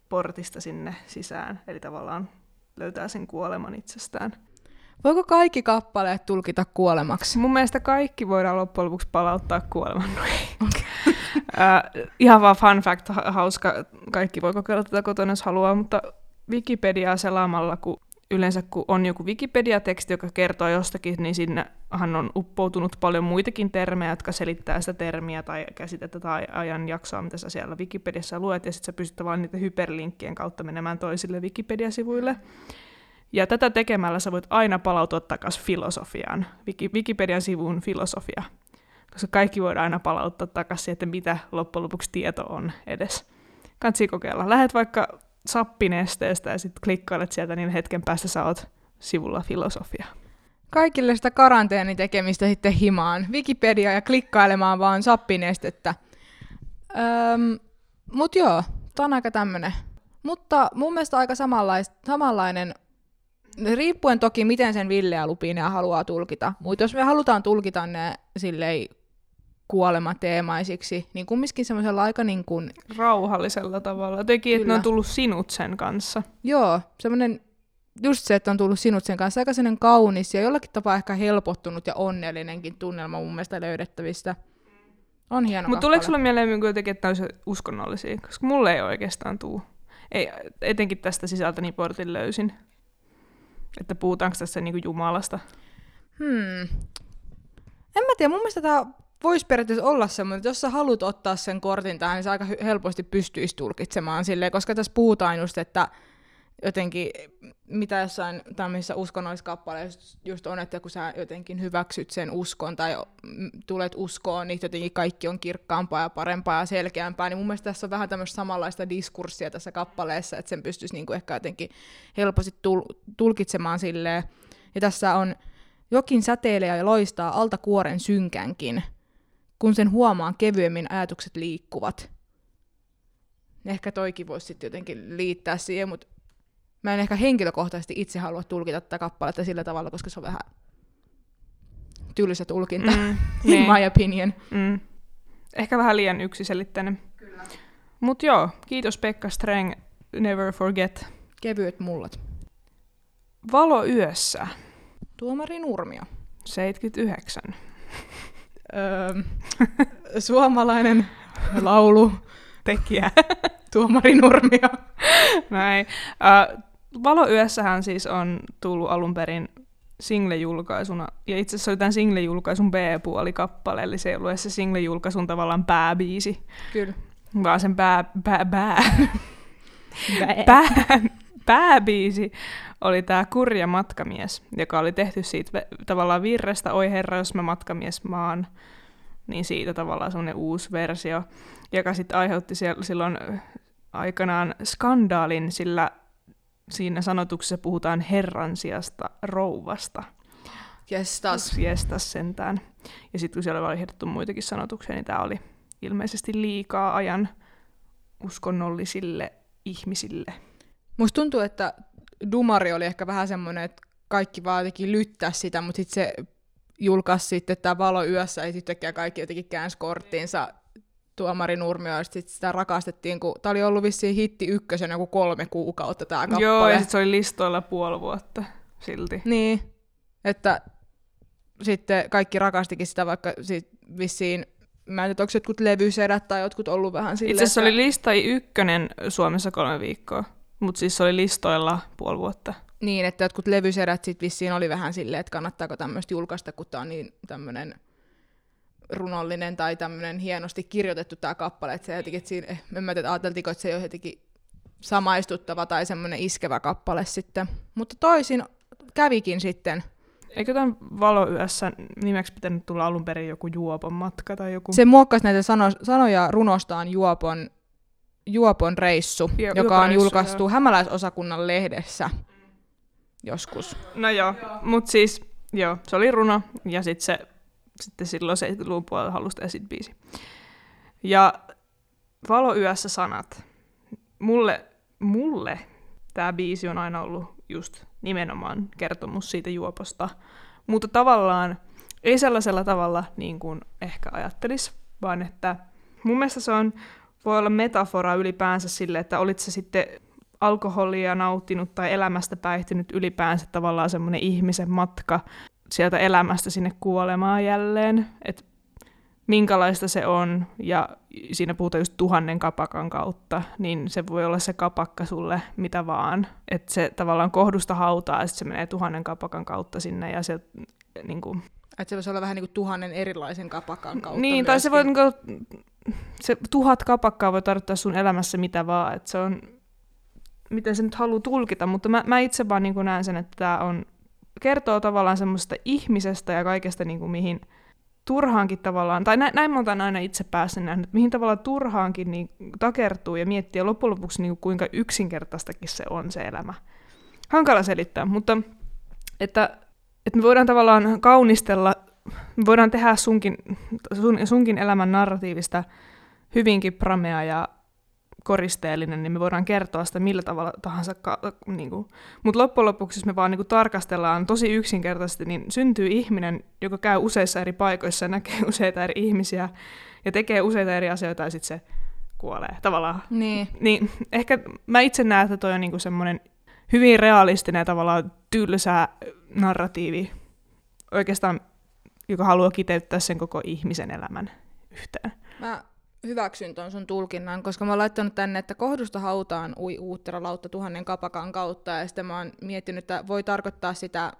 portista sinne sisään. Eli tavallaan löytää sen kuoleman itsestään. Voiko kaikki kappaleet tulkita kuolemaksi? Mun mielestä kaikki voidaan loppujen lopuksi palauttaa kuoleman. No. [LAUGHS] Äh, ihan vaan fun fact, ha- hauska. Kaikki voi kokeilla tätä kotona, jos haluaa, mutta Wikipediaa selaamalla, kun yleensä kun on joku Wikipedia-teksti, joka kertoo jostakin, niin sinnehän on uppoutunut paljon muitakin termejä, jotka selittää sitä termiä tai käsitettä tai ajanjaksoa, mitä sä siellä Wikipediassa luet, ja sitten sä pystyt vaan niiden hyperlinkkien kautta menemään toisille Wikipedia-sivuille. Ja tätä tekemällä sä voit aina palautua takaisin filosofiaan, Wiki- Wikipedian sivun filosofia, koska kaikki voidaan aina palauttaa takaisin, että mitä loppujen lopuksi tieto on edes. Kansi kokeilla. Lähet vaikka sappinesteestä ja sitten klikkailet sieltä, niin hetken päästä sä oot sivulla filosofia. Kaikille sitä karanteenin tekemistä sitten himaan. Wikipedia ja klikkailemaan vaan sappinestettä. Öm, mut joo, tää on aika tämmönen. Mutta mun mielestä aika samanlainen, riippuen toki miten sen Ville ja Lupinea haluaa tulkita. Mutta jos me halutaan tulkita ne silleen kuolemateemaisiksi, niin kumminkin semmoisella aika niin kuin, Rauhallisella tavalla. Jotenkin, että ne on tullut sinut sen kanssa. joo, semmoinen just se, että on tullut sinut sen kanssa, aika sellainen kaunis ja jollakin tapaa ehkä helpottunut ja onnellinenkin tunnelma mun mielestä löydettävistä. On hieno Mutta tuleeko sulle mieleen niin jotenkin, että olisi uskonnollisia? Koska mulle ei oikeastaan tuu. Ei, etenkin tästä sisältä niin portin löysin. Että puhutaanko tässä niin Jumalasta. Hmm. En mä tiedä, mun mielestä tämä voisi periaatteessa olla semmoinen, että jos sä haluat ottaa sen kortin tähän, niin sä aika helposti pystyisi tulkitsemaan silleen, koska tässä puhutaan just, että jotenkin, mitä jossain tämmöisissä uskonnollisissa kappaleissa just on, että kun sä jotenkin hyväksyt sen uskon tai tulet uskoon, niin jotenkin kaikki on kirkkaampaa ja parempaa ja selkeämpää, niin mun mielestä tässä on vähän tämmöistä samanlaista diskurssia tässä kappaleessa, että sen pystyisi niinku ehkä jotenkin helposti tul- tulkitsemaan silleen. Ja tässä on jokin säteilee ja loistaa alta kuoren synkänkin, kun sen huomaan kevyemmin ajatukset liikkuvat. Ehkä toikin voisi sitten jotenkin liittää siihen, mutta mä en ehkä henkilökohtaisesti itse halua tulkita tätä kappaletta sillä tavalla, koska se on vähän tylsä tulkinta, mm, [LAUGHS] in niin. my opinion. Mm. Ehkä vähän liian yksiselitteinen. Mutta joo, kiitos Pekka Streng, Never Forget. Kevyet mullat. Valo yössä, Tuomari Nurmio. 79. Öö, [LAUGHS] suomalainen laulu, Tekijä. [LAUGHS] Tuomari Nurmio. [LAUGHS] Näin. Äh, Valo yössähän siis on tullut alun perin single-julkaisuna, ja itse asiassa oli tämän single-julkaisun B-puoli kappale, eli se ei ollut edes se single-julkaisun tavallaan pääbiisi, Kyllä. vaan sen pää, pää, pää, pää, [LAUGHS] pääbiisi oli tämä Kurja matkamies, joka oli tehty siitä tavallaan virrestä, oi herra, jos mä matkamies maan, niin siitä tavallaan semmoinen uusi versio, joka sitten aiheutti siellä, silloin aikanaan skandaalin, sillä siinä sanotuksessa puhutaan herran sijasta rouvasta. Kestas. Jestas sentään. Ja sitten kun siellä oli ehdotettu muitakin sanotuksia, niin tämä oli ilmeisesti liikaa ajan uskonnollisille ihmisille. Musta tuntuu, että Dumari oli ehkä vähän semmoinen, että kaikki vaan jotenkin lyttää sitä, mutta sitten se julkaisi sitten tämä Valo yössä, ja sitten kaikki jotenkin käänsi korttiinsa tuomari Nurmio, ja sit sitä rakastettiin, kun tämä oli ollut vissiin hitti ykkösen joku kolme kuukautta tämä kappale. Joo, ja sitten se oli listoilla puoli vuotta silti. Niin, että sitten kaikki rakastikin sitä, vaikka sit vissiin, mä en tiedä, onko jotkut levysedät tai jotkut ollut vähän silleen, Itse asiassa että- oli listai ykkönen Suomessa kolme viikkoa, mutta siis se oli listoilla puoli vuotta. Niin, että jotkut levyserät sit vissiin oli vähän silleen, että kannattaako tämmöistä julkaista, kun tämä on niin tämmöinen runollinen tai tämmöinen hienosti kirjoitettu tämä kappale, että se jotenkin, että siinä, eh, en mä tiedä, ajateltiko, että se ei ole jotenkin samaistuttava tai semmoinen iskevä kappale sitten. Mutta toisin kävikin sitten. Eikö tämän Valoyössä nimeksi pitänyt tulla alun perin joku juopon matka tai joku? Se muokkasi näitä sano, sanoja runostaan Juopon, Juopon reissu, Jo- joka Juopon on reissu, julkaistu joo. hämäläisosakunnan lehdessä joskus. No joo, mutta siis joo, se oli runo ja sitten se sitten silloin 70-luvun puolella halusi sit biisi. Ja Valoyössä sanat. Mulle, mulle tämä biisi on aina ollut just nimenomaan kertomus siitä juoposta, mutta tavallaan ei sellaisella tavalla niin kuin ehkä ajattelisi, vaan että mun mielestä se on, voi olla metafora ylipäänsä sille, että olit se sitten alkoholia nauttinut tai elämästä päihtynyt ylipäänsä tavallaan semmoinen ihmisen matka sieltä elämästä sinne kuolemaan jälleen, että minkälaista se on, ja siinä puhutaan just tuhannen kapakan kautta, niin se voi olla se kapakka sulle mitä vaan. Että se tavallaan kohdusta hautaa, ja sitten se menee tuhannen kapakan kautta sinne, ja se niin kuin... Että se voisi olla vähän niin kuin tuhannen erilaisen kapakan kautta Niin, tai se voi niin kuin, se tuhat kapakkaa voi tarkoittaa sun elämässä mitä vaan, että se on, miten se nyt haluaa tulkita, mutta mä, mä itse vaan niin näen sen, että tämä on, kertoo tavallaan semmoista ihmisestä ja kaikesta, niin kuin mihin turhaankin tavallaan, tai näin, näin oon aina itse päässä nähnyt, että mihin tavallaan turhaankin niin takertuu ja miettii ja loppujen lopuksi niin kuinka yksinkertaistakin se on se elämä. Hankala selittää, mutta että, että me voidaan tavallaan kaunistella, me voidaan tehdä sunkin, sun, sunkin elämän narratiivista hyvinkin pramea ja koristeellinen, niin me voidaan kertoa sitä millä tavalla tahansa. Ka- niin kuin. Mutta loppujen lopuksi, jos me vaan niin kuin tarkastellaan tosi yksinkertaisesti, niin syntyy ihminen, joka käy useissa eri paikoissa ja näkee [LAUGHS] useita eri ihmisiä ja tekee useita eri asioita ja sitten se kuolee tavallaan. Niin. niin ehkä mä itse näen, että toi on niinku semmoinen hyvin realistinen ja tavallaan tylsä narratiivi oikeastaan, joka haluaa kiteyttää sen koko ihmisen elämän yhteen. Mä hyväksyn ton sun tulkinnan, koska mä oon laittanut tänne, että kohdusta hautaan ui uuttera lautta tuhannen kapakan kautta, ja sitten mä oon miettinyt, että voi tarkoittaa sitä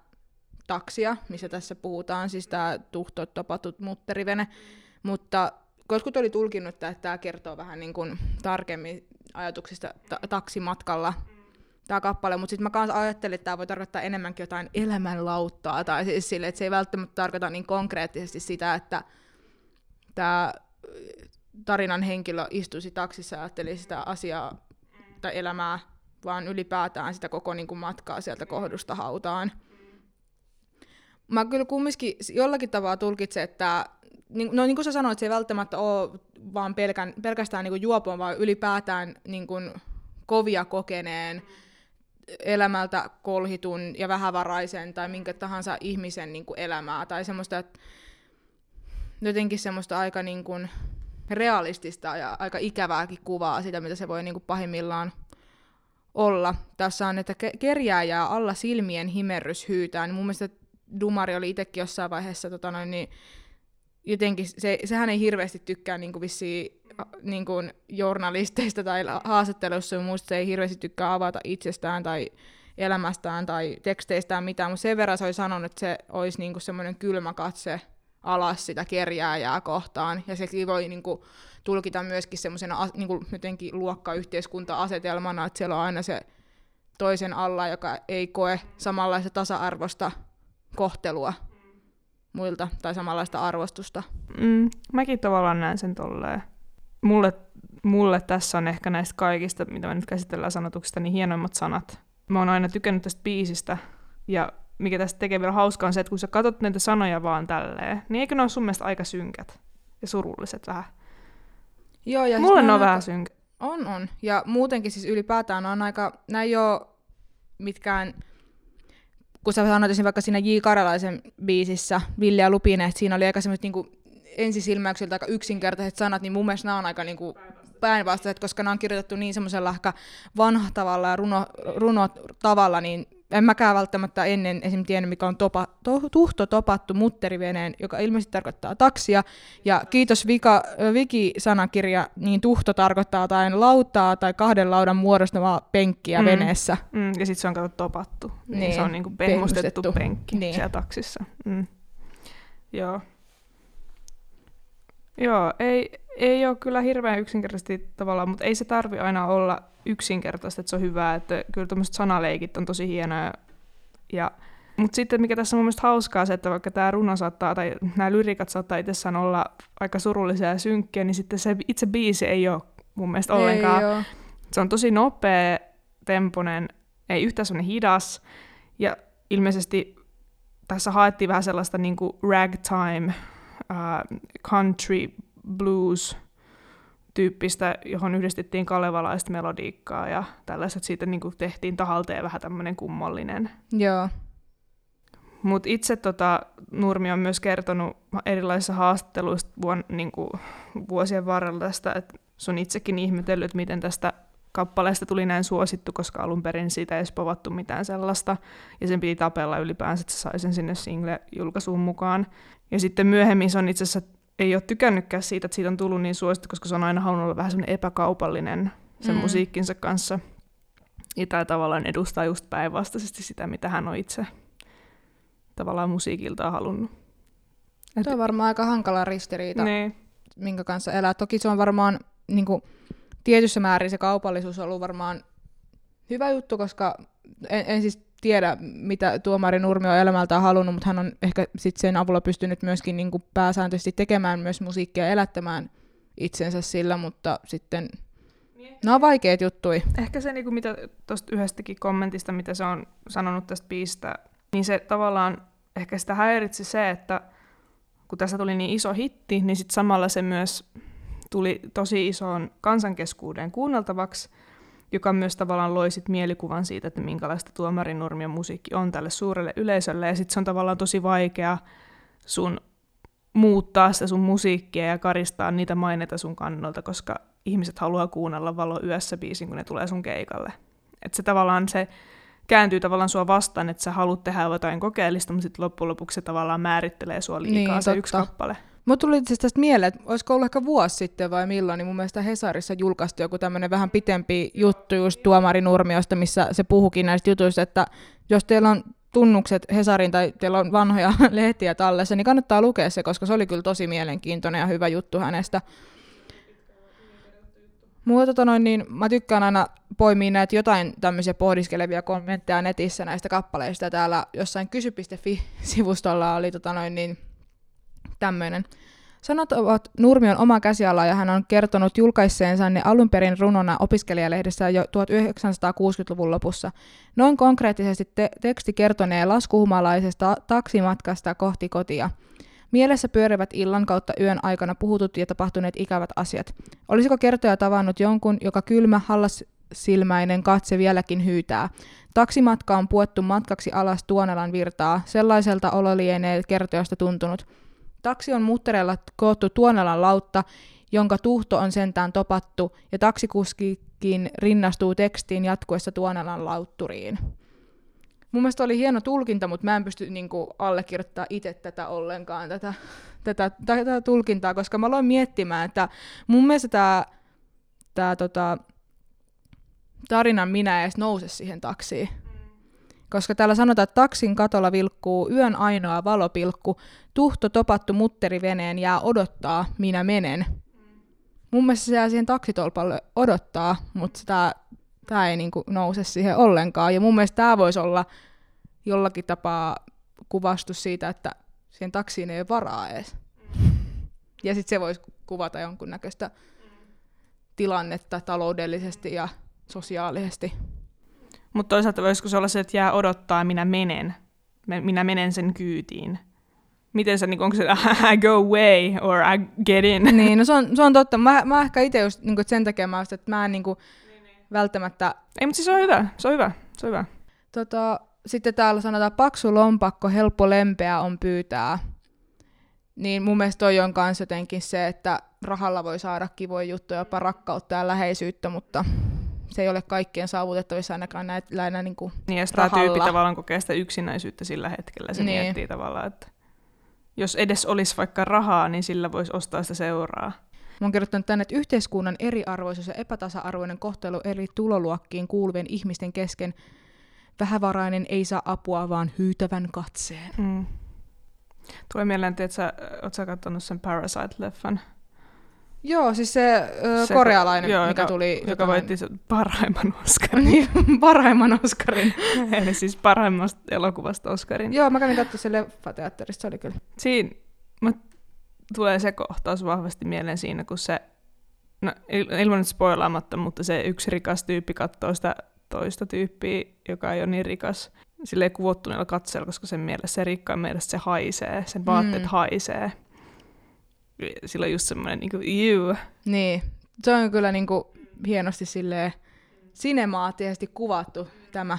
taksia, missä tässä puhutaan, siis tämä tuhtot topatut mutterivene, mutta joskus oli tulkinnut, että tämä kertoo vähän niin kuin tarkemmin ajatuksista ta- taksimatkalla tämä kappale, mutta sitten mä kanssa ajattelin, että tämä voi tarkoittaa enemmänkin jotain elämänlauttaa, tai siis sille, että se ei välttämättä tarkoita niin konkreettisesti sitä, että tämä tarinan henkilö istuisi taksissa ja ajatteli sitä asiaa tai elämää, vaan ylipäätään sitä koko niin kuin matkaa sieltä kohdusta hautaan. Mä kyllä kumminkin jollakin tavalla tulkitsen, että niin, no niin kuin sä sanoit, se ei välttämättä ole vaan pelkän, pelkästään niin juopon, vaan ylipäätään niin kuin kovia kokeneen, elämältä kolhitun ja vähävaraisen tai minkä tahansa ihmisen niin kuin elämää. Tai semmoista, että jotenkin semmoista aika niin kuin realistista ja aika ikävääkin kuvaa sitä, mitä se voi niin kuin pahimmillaan olla. Tässä on, että kerjääjää alla silmien himerrys hyytää, niin mun mielestä Dumari oli itsekin jossain vaiheessa tota noin, niin jotenkin, se, sehän ei hirveästi tykkää niin kuin vissiin, niin kuin journalisteista tai haastattelussa ja muista, se ei hirveästi tykkää avata itsestään tai elämästään tai teksteistään mitään, mutta sen verran se oli sanonut, että se olisi niin kuin semmoinen kylmä katse alas sitä kerjääjää kohtaan, ja sekin voi niin kuin, tulkita myöskin semmoisena niin jotenkin luokkayhteiskunta-asetelmana, että siellä on aina se toisen alla, joka ei koe samanlaista tasa-arvosta kohtelua muilta tai samanlaista arvostusta. Mm, mäkin tavallaan näen sen tolleen. Mulle, mulle tässä on ehkä näistä kaikista, mitä me nyt käsitellään sanotuksista, niin hienoimmat sanat. Mä oon aina tykännyt tästä biisistä, ja mikä tästä tekee vielä hauskaa on se, että kun sä katsot näitä sanoja vaan tälleen, niin eikö ne ole sun mielestä aika synkät ja surulliset vähän? Joo, ja Mulle siis ne on aika- vähän synkät. On, on. Ja muutenkin siis ylipäätään on aika, nämä ei ole mitkään, kun sä sanoit esimerkiksi vaikka siinä J. Karalaisen biisissä, Ville ja Lupine, että siinä oli aika semmoiset niinku ensisilmäyksiltä aika yksinkertaiset sanat, niin mun mielestä nämä on aika niinku päinvastaiset, koska nämä on kirjoitettu niin semmoisella ehkä vanhatavalla ja runo, runotavalla, niin en mäkään välttämättä ennen esim. tiennyt, mikä on topa, to, tuhto topattu mutteriveneen, joka ilmeisesti tarkoittaa taksia. Ja kiitos Vika, Viki-sanakirja, niin tuhto tarkoittaa jotain lautaa tai kahden laudan muodostamaa penkkiä Mm. veneessä. Mm, ja sitten se on kato topattu. Niin, Niin, se on niinku pehmustettu, pehmustettu. penkki niin. Niin. siellä taksissa. Mm. Joo. Joo, ei, ei ole kyllä hirveän yksinkertaisesti tavallaan, mutta ei se tarvi aina olla yksinkertaista, että se on hyvä, että kyllä tämmöiset sanaleikit on tosi hienoja. Ja, mutta sitten mikä tässä on mun hauskaa se, että vaikka tämä runo saattaa, tai nämä lyrikat saattaa itsessään olla aika surullisia ja synkkiä, niin sitten se itse biisi ei ole mun mielestä ollenkaan. Ei oo. Se on tosi nopea, temponen, ei yhtään semmoinen hidas. Ja ilmeisesti tässä haettiin vähän sellaista niin kuin ragtime uh, country blues tyyppistä, johon yhdistettiin kalevalaista melodiikkaa ja tällaiset siitä niin kuin tehtiin tahalteen vähän tämmöinen kummallinen. Joo. Mutta itse tota, Nurmi on myös kertonut erilaisissa haastatteluissa vuon, niin kuin, vuosien varrella tästä, että sun itsekin ihmetellyt, miten tästä kappaleesta tuli näin suosittu, koska alun perin siitä ei edes povattu mitään sellaista, ja sen piti tapella ylipäänsä, että se sai sen sinne single-julkaisuun mukaan. Ja sitten myöhemmin se on itse asiassa, ei ole tykännytkään siitä, että siitä on tullut niin suosittu, koska se on aina halunnut olla vähän semmoinen epäkaupallinen sen mm. musiikkinsa kanssa. Ja tämä tavallaan edustaa just päinvastaisesti sitä, mitä hän on itse tavallaan musiikilta halunnut. Et... Tuo on varmaan aika hankala ristiriita, niin. minkä kanssa elää. Toki se on varmaan niin kuin, tietyssä määrin se kaupallisuus on ollut varmaan hyvä juttu, koska en, en siis tiedä, mitä tuomari Nurmi on elämältään halunnut, mutta hän on ehkä sit sen avulla pystynyt myöskin niin kuin pääsääntöisesti tekemään myös musiikkia elättämään itsensä sillä, mutta sitten niin. ne on vaikeat juttui. Ehkä se, niin mitä tuosta yhdestäkin kommentista, mitä se on sanonut tästä biistä, niin se tavallaan ehkä sitä häiritsi se, että kun tässä tuli niin iso hitti, niin sitten samalla se myös tuli tosi isoon kansankeskuuden kuunneltavaksi, joka myös tavallaan loi sit mielikuvan siitä, että minkälaista tuomarinurmien musiikki on tälle suurelle yleisölle. Ja sitten se on tavallaan tosi vaikea sun muuttaa sitä sun musiikkia ja karistaa niitä maineita sun kannalta, koska ihmiset haluaa kuunnella valo yössä biisin, kun ne tulee sun keikalle. Että se tavallaan se kääntyy tavallaan sua vastaan, että sä haluat tehdä jotain kokeellista, mutta sitten loppujen lopuksi se tavallaan määrittelee sua liikaa niin, se totta. yksi kappale. Mutta tuli itse tästä mieleen, että olisiko ollut ehkä vuosi sitten vai milloin, niin mun mielestä Hesarissa julkaistiin joku tämmöinen vähän pitempi juttu just Tuomari Nurmiosta, missä se puhukin näistä jutuista, että jos teillä on tunnukset Hesarin tai teillä on vanhoja [LAUGHS] lehtiä tallessa, niin kannattaa lukea se, koska se oli kyllä tosi mielenkiintoinen ja hyvä juttu hänestä. Muuta tota niin mä tykkään aina poimia näitä jotain tämmöisiä pohdiskelevia kommentteja netissä näistä kappaleista. Täällä jossain kysy.fi-sivustolla oli tota noin, niin tämmöinen. Sanat ovat Nurmion oma käsiala ja hän on kertonut julkaisseensa ne alun perin runona opiskelijalehdessä jo 1960-luvun lopussa. Noin konkreettisesti te- teksti kertonee laskuhumalaisesta taksimatkasta kohti kotia. Mielessä pyörivät illan kautta yön aikana puhutut ja tapahtuneet ikävät asiat. Olisiko kertoja tavannut jonkun, joka kylmä, hallas silmäinen katse vieläkin hyytää. Taksimatka on puettu matkaksi alas Tuonelan virtaa, sellaiselta olo lienee kertojasta tuntunut. Taksi on muttereella koottu Tuonelan lautta, jonka tuhto on sentään topattu, ja taksikuskikin rinnastuu tekstiin jatkuessa Tuonelan lautturiin. Mun mielestä oli hieno tulkinta, mutta mä en pysty niinku, allekirjoittamaan itse tätä ollenkaan, tätä, tätä, tätä tulkintaa, koska mä aloin miettimään, että mun mielestä tämä tää, tota, tarinan minä edes nouse siihen taksiin. Koska täällä sanotaan, että taksin katolla vilkkuu yön ainoa valopilkku, tuhto topattu mutteriveneen jää odottaa, minä menen. Mun mielestä se jää siihen taksitolpalle odottaa, mutta tämä, ei niinku nouse siihen ollenkaan. Ja mun mielestä tämä voisi olla jollakin tapaa kuvastus siitä, että siihen taksiin ei ole varaa edes. Ja sitten se voisi kuvata jonkunnäköistä tilannetta taloudellisesti ja sosiaalisesti. Mutta toisaalta voisiko se olla se, että jää odottaa, minä menen. Minä menen sen kyytiin. Miten se, niin onko se [LAUGHS] I go away or I get in? [LAUGHS] Niin, no se on, se on totta. Mä, mä ehkä itse just niin sen takia mä että mä en niin kuin, niin, niin. välttämättä... Ei, mutta siis se on hyvä. Se on hyvä. Se on hyvä. Tota, sitten täällä sanotaan, paksu lompakko, helppo lempeä on pyytää. Niin mun mielestä toi on kans jotenkin se, että rahalla voi saada kivoja juttuja, jopa rakkautta ja läheisyyttä, mutta se ei ole kaikkien saavutettavissa ainakaan näitä näin niin kuin Niin, jos tämä tyyppi tavallaan kokee sitä yksinäisyyttä sillä hetkellä, se niin. miettii tavallaan, että jos edes olisi vaikka rahaa, niin sillä voisi ostaa sitä seuraa. Mä oon kirjoittanut tänne, että yhteiskunnan eriarvoisuus ja epätasa-arvoinen kohtelu eri tuloluokkiin kuuluvien ihmisten kesken vähävarainen ei saa apua, vaan hyytävän katseen. Mm. Tulee mieleen, että sä, oot sä katsonut sen Parasite-leffan? Joo, siis se, ö, se korealainen, joo, mikä joka, tuli... Joka voitti parhaimman Oscarin. Niin, [LAUGHS] parhaimman Oscarin. [LAUGHS] Eli siis parhaimmasta elokuvasta Oscarin. Joo, mä kävin katsomaan sen leffateatterissa, se oli kyllä. Siinä mä, tulee se kohtaus vahvasti mieleen siinä, kun se, no ilman nyt spoilaamatta, mutta se yksi rikas tyyppi katsoo sitä toista tyyppiä, joka ei ole niin rikas, silleen kuvottuneella katseella, koska sen mielessä se rikkaan mielestä se haisee, sen vaatteet mm. haisee. Sillä on just semmoinen niinku, you. Niin, se on kyllä niinku hienosti silleen sinemaattisesti kuvattu tämä.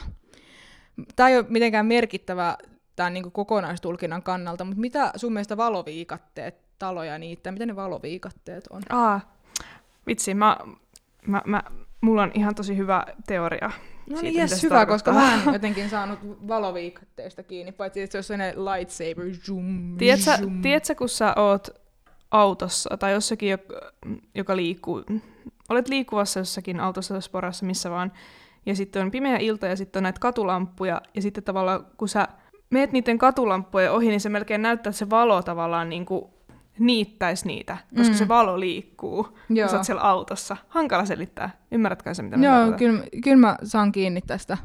Tämä ei ole mitenkään merkittävä tämän niin kokonaistulkinnan kannalta, mutta mitä sun mielestä valoviikatteet, taloja niitä, mitä ne valoviikatteet on? Aa, vitsi, mä, mä, mä, mulla on ihan tosi hyvä teoria. No siitä, niin, se hyvä, koska mä en [LAUGHS] jotenkin saanut valoviikatteesta kiinni, paitsi että se on sellainen lightsaber, zoom, Tiedätkö, zoom. tiedätkö, kun sä oot autossa tai jossakin, joka, liikkuu, olet liikkuvassa jossakin autossa tai sporassa, missä vaan, ja sitten on pimeä ilta ja sitten on näitä katulamppuja, ja sitten tavallaan kun sä meet niiden katulamppujen ohi, niin se melkein näyttää, että se valo tavallaan niin kuin niittäisi niitä, koska Mm. se valo liikkuu, kun Joo. sä oot siellä autossa. Hankala selittää. Ymmärrätkö se, mitä mä Joo, kyllä, kyllä mä saan kiinni tästä.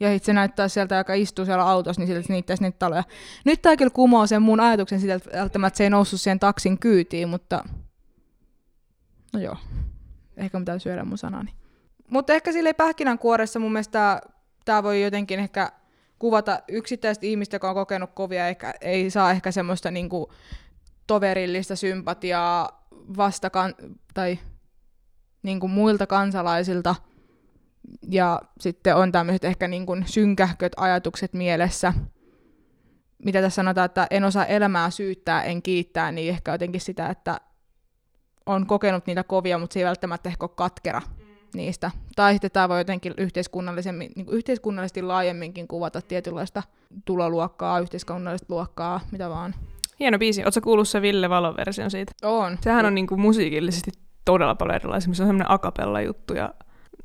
Ja sitten se näyttää sieltä, joka istuu siellä autossa, niin se niittäisi niitä taloja. Nyt tämä kyllä kumoo sen mun ajatuksen siitä, että välttämättä se ei noussut siihen taksin kyytiin, mutta no joo, ehkä mä täytyy syödä mun sanani. Mutta ehkä sille pähkinänkuoressa mun mielestä tämä voi jotenkin ehkä kuvata yksittäistä ihmistä, joka on kokenut kovia, eikä ei saa ehkä semmoista niinku toverillista sympatiaa vastakan, tai niinku muilta kansalaisilta, ja sitten on tämmöiset ehkä niin kuin synkähköt ajatukset mielessä, mitä tässä sanotaan, että en osaa elämää syyttää, en kiittää, niin ehkä jotenkin sitä, että on kokenut niitä kovia, mutta se ei välttämättä ehkä ole katkera niistä. Tai sitten tämä voi jotenkin yhteiskunnallisemmin, niin kuin yhteiskunnallisesti laajemminkin kuvata tietynlaista tuloluokkaa, yhteiskunnallista luokkaa, mitä vaan. Hieno biisi. Ootko kuullut se Ville Valon version siitä? On. Sehän on niinku musiikillisesti todella paljon erilaisia. Se on semmoinen akapella juttu ja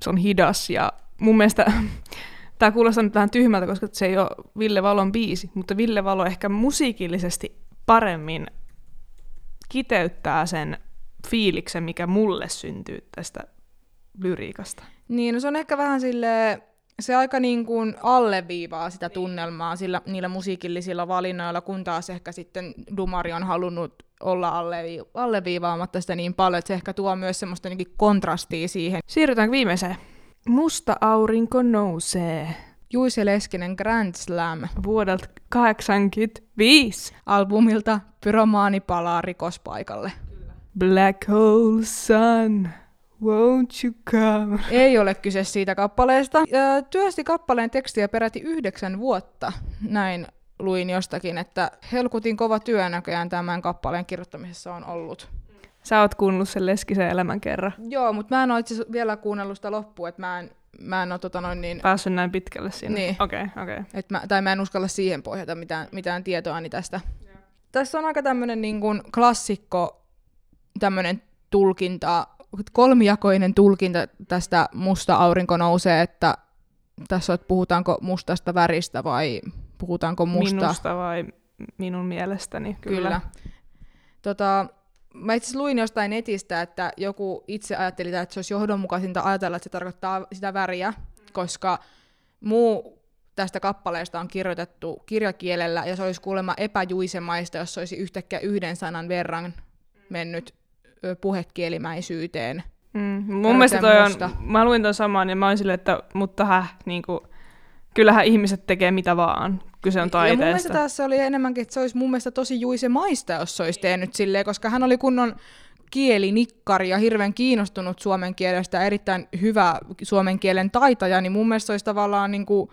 se on hidas ja mun mielestä [LAUGHS] tämä kuulostaa nyt vähän tyhmältä, koska se ei ole Ville Valon biisi, mutta Ville Valo ehkä musiikillisesti paremmin kiteyttää sen fiiliksen, mikä mulle syntyy tästä lyriikasta. Niin, no se on ehkä vähän sille se aika niin kuin alleviivaa sitä tunnelmaa sillä, niillä musiikillisilla valinnoilla, kun taas ehkä sitten Dumari on halunnut olla allevi- alleviivaamatta sitä niin paljon, että se ehkä tuo myös semmoista jotenkin kontrastia siihen. Siirrytäänkö viimeiseen? Musta aurinko nousee Juise Leskinen Grand Slam vuodelta 85. albumilta Pyromaani palaa rikospaikalle. Black hole sun, won't you come? Ei ole kyse siitä kappaleesta. Työsti kappaleen tekstiä peräti yhdeksän vuotta. Näin luin jostakin, että helkutin kova työ näköjään tämän kappaleen kirjoittamisessa on ollut. Sä oot kuunnellut sen Leskisen elämän kerran. Joo, mutta mä en ole itse vielä kuunnellut sitä loppuun, että mä en, mä en ole tota noin niin, Päässyt näin pitkälle siinä. Niin. Okei, okay, okei. Okay. et mä, tai mä en uskalla siihen pohjata mitään, mitään tietoani tästä. Tässä on aika tämmönen niin kuin klassikko tämmönen tulkinta, kolmijakoinen tulkinta tästä musta aurinko nousee, että tässä on, että puhutaanko mustasta väristä vai puhutaanko musta. Minusta vai minun mielestäni? Kyllä. Kyllä. Tota, mä itse luin jostain netistä, että joku itse ajatteli, että se olisi johdonmukaisinta ajatella, että se tarkoittaa sitä väriä, koska muu tästä kappaleesta on kirjoitettu kirjakielellä, ja se olisi kuulemma epäjuisemaista, jos se olisi yhtäkkiä yhden sanan verran mennyt puhekielimäisyyteen. Mm, mun mielestä toi musta. on, mä luin ton saman ja mä oon silleen, että mutta häh, niinku, kyllähän ihmiset tekee mitä vaan. Kyse on Ja mun mielestä taiteesta. tässä oli enemmänkin, että se olisi mun mielestä tosi juisemaista, jos se olisi tehnyt silleen, koska hän oli kunnon kielinikkari ja hirveän kiinnostunut suomen kielestä ja erittäin hyvä suomen kielen taitaja, niin mun mielestä se olisi tavallaan niin kuin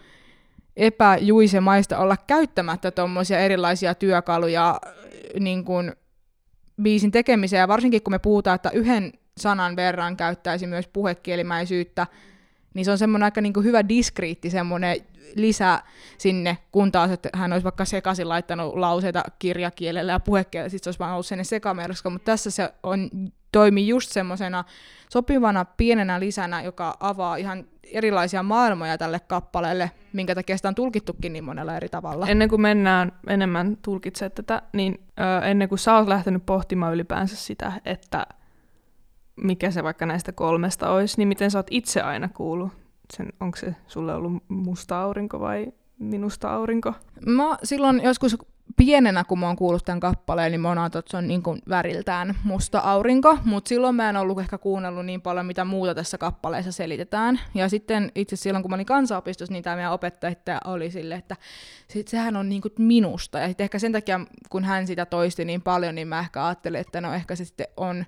epäjuisemaista olla käyttämättä tuommoisia erilaisia työkaluja niin kuin biisin tekemiseen, ja varsinkin kun me puhutaan, että yhden sanan verran käyttäisi myös puhekielimäisyyttä, niin se on semmoinen aika niin kuin hyvä diskriitti semmoinen lisä sinne, kun taas, että hän olisi vaikka sekaisin laittanut lauseita kirjakielellä ja puhekielellä, sitten se olisi vaan ollut sellainen sekamelska, mutta tässä se on, toimii just semmoisena sopivana pienenä lisänä, joka avaa ihan erilaisia maailmoja tälle kappaleelle, minkä takia sitä on tulkittukin niin monella eri tavalla. Ennen kuin mennään enemmän tulkitsemaan tätä, niin ennen kuin sä oot lähtenyt pohtimaan ylipäänsä sitä, että mikä se vaikka näistä kolmesta olisi, niin miten sä oot itse aina kuullut sen, onko se sulle ollut musta aurinko vai minusta aurinko? Mä silloin joskus pienenä, kun mä oon kuullut tämän kappaleen, niin mä oon että se on niin kuin väriltään musta aurinko, mutta silloin mä en ollut ehkä kuunnellut niin paljon, mitä muuta tässä kappaleessa selitetään. Ja sitten itse silloin, kun mä olin kansanopistossa, niin tämä meidän opettaja oli sille, että sit sehän on niin kuin minusta. Ja sitten ehkä sen takia, kun hän sitä toisti niin paljon, niin mä ehkä ajattelin, että no ehkä se sitten on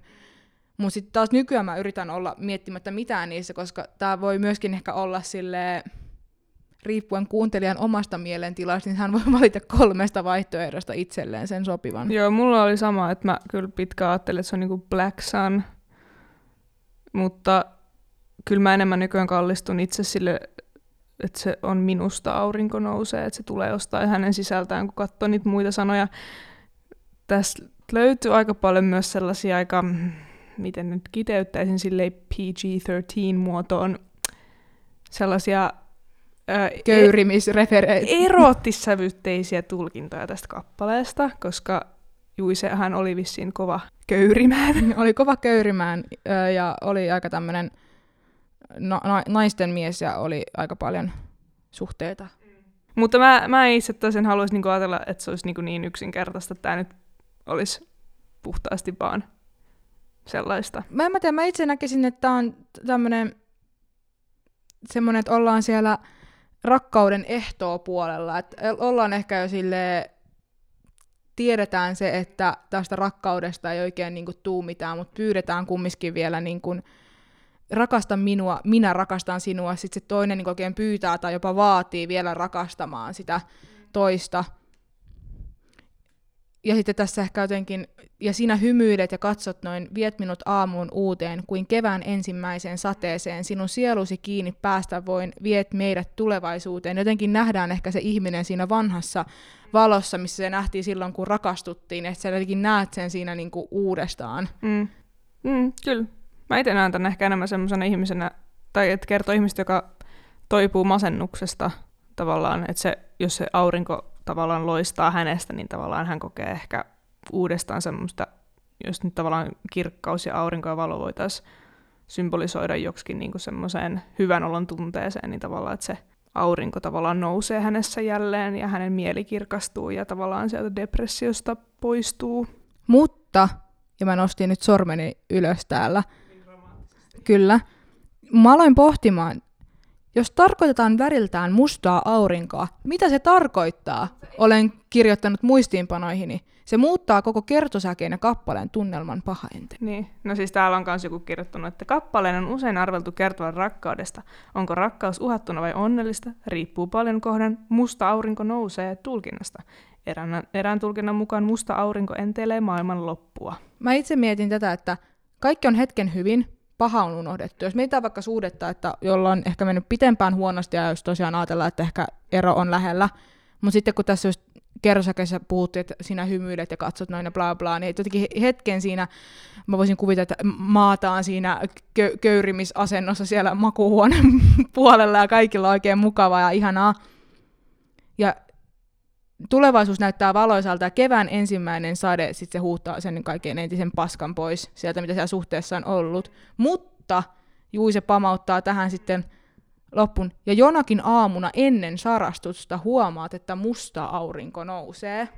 mutta sitten taas nykyään mä yritän olla miettimättä mitään niissä, koska tämä voi myöskin ehkä olla sille riippuen kuuntelijan omasta mielentilasta, niin hän voi [LAUGHS] valita kolmesta vaihtoehdosta itselleen sen sopivan. Joo, mulla oli sama, että mä kyllä pitkään ajattelin, että se on niinku Black Sun, mutta kyllä mä enemmän nykyään kallistun itse sille, että se on minusta aurinko nousee, että se tulee jostain hänen sisältään, kun katsoo niitä muita sanoja. Tässä löytyy aika paljon myös sellaisia aika miten nyt kiteyttäisin sille PG-13-muotoon, sellaisia Köyrimisrefereitä. Eroottissävytteisiä tulkintoja tästä kappaleesta, koska Juisehan oli vissiin kova köyrimään. oli kova köyrimään ja oli aika tämmöinen na- na- naisten mies ja oli aika paljon suhteita. Mutta mä, mä itse toisen haluaisin niinku ajatella, että se olisi niinku niin yksinkertaista, että tämä nyt olisi puhtaasti vaan sellaista. Mä en mä tiedä, mä itse näkisin, että tämä on tämmöinen semmoinen, että ollaan siellä rakkauden ehtoa puolella. Että ollaan ehkä jo sille tiedetään se, että tästä rakkaudesta ei oikein niin tuu mitään, mutta pyydetään kumminkin vielä niin kuin, rakasta minua, minä rakastan sinua, sitten se toinen niin oikein pyytää tai jopa vaatii vielä rakastamaan sitä toista ja sitten tässä ehkä jotenkin, ja sinä hymyilet ja katsot noin, viet minut aamuun uuteen, kuin kevään ensimmäiseen sateeseen, sinun sielusi kiinni päästä voin, viet meidät tulevaisuuteen. Jotenkin nähdään ehkä se ihminen siinä vanhassa valossa, missä se nähtiin silloin, kun rakastuttiin, että sä jotenkin näet sen siinä niin kuin uudestaan. Mm. Mm, kyllä. Mä itse näen tämän ehkä enemmän semmoisena ihmisenä, tai että kertoo ihmistä, joka toipuu masennuksesta tavallaan, että se, jos se aurinko tavallaan loistaa hänestä, niin tavallaan hän kokee ehkä uudestaan semmoista, jos nyt tavallaan kirkkaus ja aurinko ja valo voitaisiin symbolisoida joksikin niin kuin semmoiseen hyvän olon tunteeseen, niin tavallaan, että se aurinko tavallaan nousee hänessä jälleen ja hänen mieli kirkastuu ja tavallaan sieltä depressiosta poistuu. Mutta, ja mä nostin nyt sormeni ylös täällä, kyllä, mä aloin pohtimaan, jos tarkoitetaan väriltään mustaa aurinkoa, mitä se tarkoittaa? Olen kirjoittanut muistiinpanoihini. Se muuttaa koko kertosäkeen ja kappaleen tunnelman pahainten. Niin, no siis täällä on myös joku kirjoittanut, että kappaleen on usein arveltu kertoa rakkaudesta. Onko rakkaus uhattuna vai onnellista? Riippuu paljon kohden musta aurinko nousee tulkinnasta. Erään, erään tulkinnan mukaan musta aurinko entelee maailman loppua. Mä itse mietin tätä, että kaikki on hetken hyvin, paha on unohdettu. Jos mietitään vaikka suhdetta, että jolla on ehkä mennyt pitempään huonosti ja jos tosiaan ajatellaan, että ehkä ero on lähellä, mutta sitten kun tässä just kerrosäkeessä puhuttiin, että sinä hymyilet ja katsot noin ja bla bla, niin jotenkin hetken siinä mä voisin kuvitella, että maataan siinä kö- köyrimisasennossa siellä makuuhuoneen [LAUGHS] puolella ja kaikilla on oikein mukavaa ja ihanaa. Ja tulevaisuus näyttää valoisalta ja kevään ensimmäinen sade sitten se huuttaa sen kaiken entisen paskan pois sieltä, mitä siellä suhteessa on ollut. Mutta Juise pamauttaa tähän sitten loppun. Ja jonakin aamuna ennen sarastusta huomaat, että musta aurinko nousee.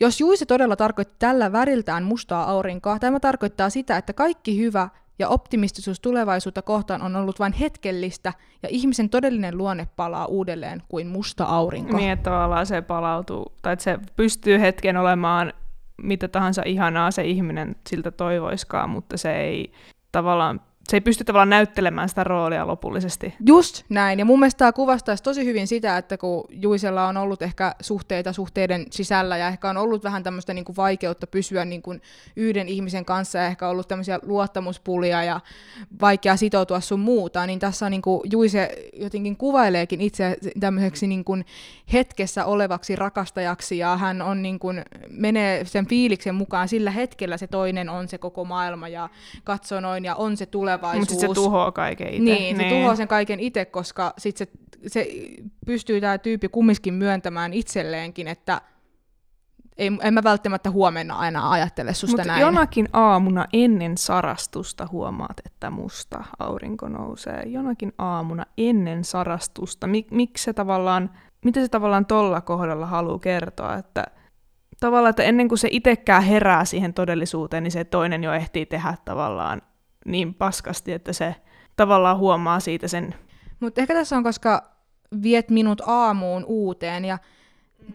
Jos Juise todella tarkoitti tällä väriltään mustaa aurinkoa, tämä tarkoittaa sitä, että kaikki hyvä ja optimistisuus tulevaisuutta kohtaan on ollut vain hetkellistä, ja ihmisen todellinen luonne palaa uudelleen kuin musta aurinko. Niin, että tavallaan se palautuu, tai että se pystyy hetken olemaan mitä tahansa ihanaa se ihminen siltä toivoiskaan, mutta se ei tavallaan se ei pysty tavallaan näyttelemään sitä roolia lopullisesti. Just näin, ja mun mielestä tämä kuvastaisi tosi hyvin sitä, että kun Juisella on ollut ehkä suhteita suhteiden sisällä, ja ehkä on ollut vähän tämmöistä niin kuin vaikeutta pysyä niin kuin yhden ihmisen kanssa, ja ehkä ollut tämmöisiä luottamuspulia, ja vaikea sitoutua sun muuta, niin tässä on niin kuin Juise jotenkin kuvaileekin itse tämmöiseksi niin kuin hetkessä olevaksi rakastajaksi, ja hän on niin kuin, menee sen fiiliksen mukaan sillä hetkellä se toinen on se koko maailma, ja katsoo noin, ja on se tuleva tulevaisuus. Mutta se tuhoaa kaiken itse. Niin, se niin. tuhoaa sen kaiken itse, koska sit se, se pystyy tämä tyyppi kumminkin myöntämään itselleenkin, että ei, en mä välttämättä huomenna aina ajattele susta Mut näin. jonakin aamuna ennen sarastusta huomaat, että musta aurinko nousee. Jonakin aamuna ennen sarastusta. Mik, miksi se tavallaan, mitä se tavallaan tolla kohdalla haluaa kertoa, että tavallaan, että ennen kuin se itsekään herää siihen todellisuuteen, niin se toinen jo ehtii tehdä tavallaan niin paskasti, että se tavallaan huomaa siitä sen. Mutta ehkä tässä on, koska viet minut aamuun uuteen ja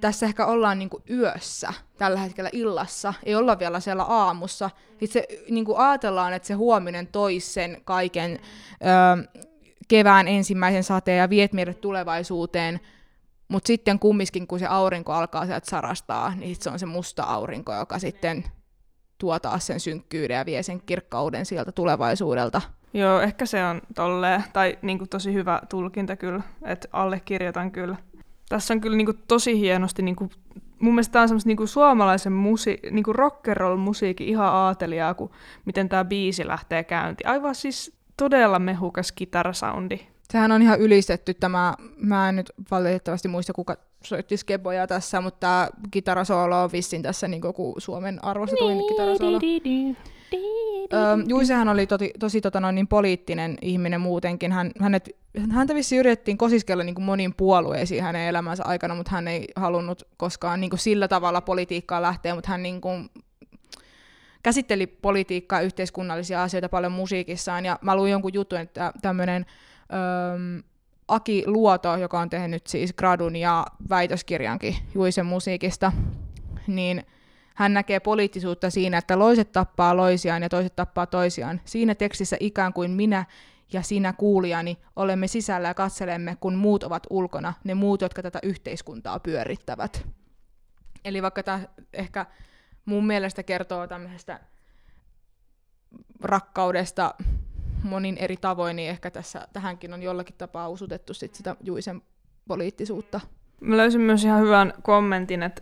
tässä ehkä ollaan niinku yössä tällä hetkellä illassa, ei olla vielä siellä aamussa. Sitten se niinku ajatellaan, että se huominen toisi sen kaiken ö, kevään ensimmäisen sateen ja viet meidät tulevaisuuteen, mutta sitten kumminkin, kun se aurinko alkaa sieltä sarastaa, niin sit se on se musta aurinko, joka sitten tuo taas sen synkkyyden ja vie sen kirkkauden sieltä tulevaisuudelta. Joo, ehkä se on tolleen, tai niin kuin tosi hyvä tulkinta kyllä, että allekirjoitan kyllä. Tässä on kyllä niin kuin tosi hienosti, niin kuin, mun mielestä tämä on semmoista niin kuin suomalaisen musi, niin kuin rock'n'roll-musiikin ihan aatelijaa, kun miten tämä biisi lähtee käyntiin. Aivan siis todella mehukas kitarasoundi. Sehän on ihan ylistetty tämä, mä en nyt valitettavasti muista kuka soitti skeboja tässä, mutta tämä kitarasoolo on vissin tässä niin kuin Suomen arvostetuin kitarasoolo. Öö, Juisehan oli toti, tosi tota, noin, niin poliittinen ihminen muutenkin. Hän, hänet, häntä vissi yritettiin kosiskella niin kuin moniin puolueisiin hänen elämänsä aikana, mutta hän ei halunnut koskaan niin kuin sillä tavalla politiikkaa lähteä, mutta hän niin kuin, käsitteli politiikkaa yhteiskunnallisia asioita paljon musiikissaan. Ja mä luin jonkun jutun, että tämmöinen öö, Aki Luoto, joka on tehnyt siis gradun ja väitöskirjankin Juisen musiikista, niin hän näkee poliittisuutta siinä, että loiset tappaa loisiaan ja toiset tappaa toisiaan. Siinä tekstissä ikään kuin minä ja sinä kuulijani olemme sisällä ja katselemme, kun muut ovat ulkona, ne muut, jotka tätä yhteiskuntaa pyörittävät. Eli vaikka tämä ehkä mun mielestä kertoo tämmöisestä rakkaudesta monin eri tavoin, niin ehkä tässä tähänkin on jollakin tapaa usutettu sit sitä Juisen poliittisuutta. Mä löysin myös ihan hyvän kommentin, että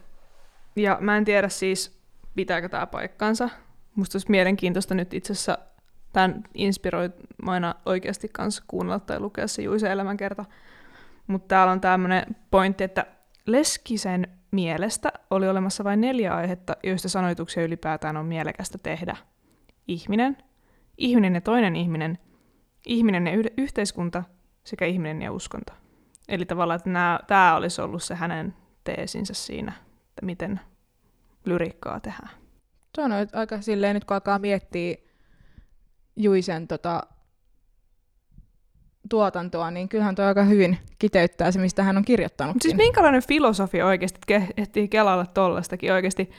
ja mä en tiedä siis, pitääkö tämä paikkansa. Musta olisi mielenkiintoista nyt itse asiassa tämän inspiroimana oikeasti kanssa kuunnella tai lukea se Juisen elämänkerta. Mutta täällä on tämmöinen pointti, että Leskisen mielestä oli olemassa vain neljä aihetta, joista sanoituksia ylipäätään on mielekästä tehdä. Ihminen, ihminen ja toinen ihminen, ihminen ja yhteiskunta sekä ihminen ja uskonto. Eli tavallaan, että tämä olisi ollut se hänen teesinsä siinä että miten lyrikkaa tehdään. Se on aika silleen, nyt kun alkaa miettiä Juisen tota, tuotantoa, niin kyllähän tuo aika hyvin kiteyttää se, mistä hän on kirjoittanut. Siis minkälainen filosofia oikeasti, että ehtii kelailla tollastakin oikeasti.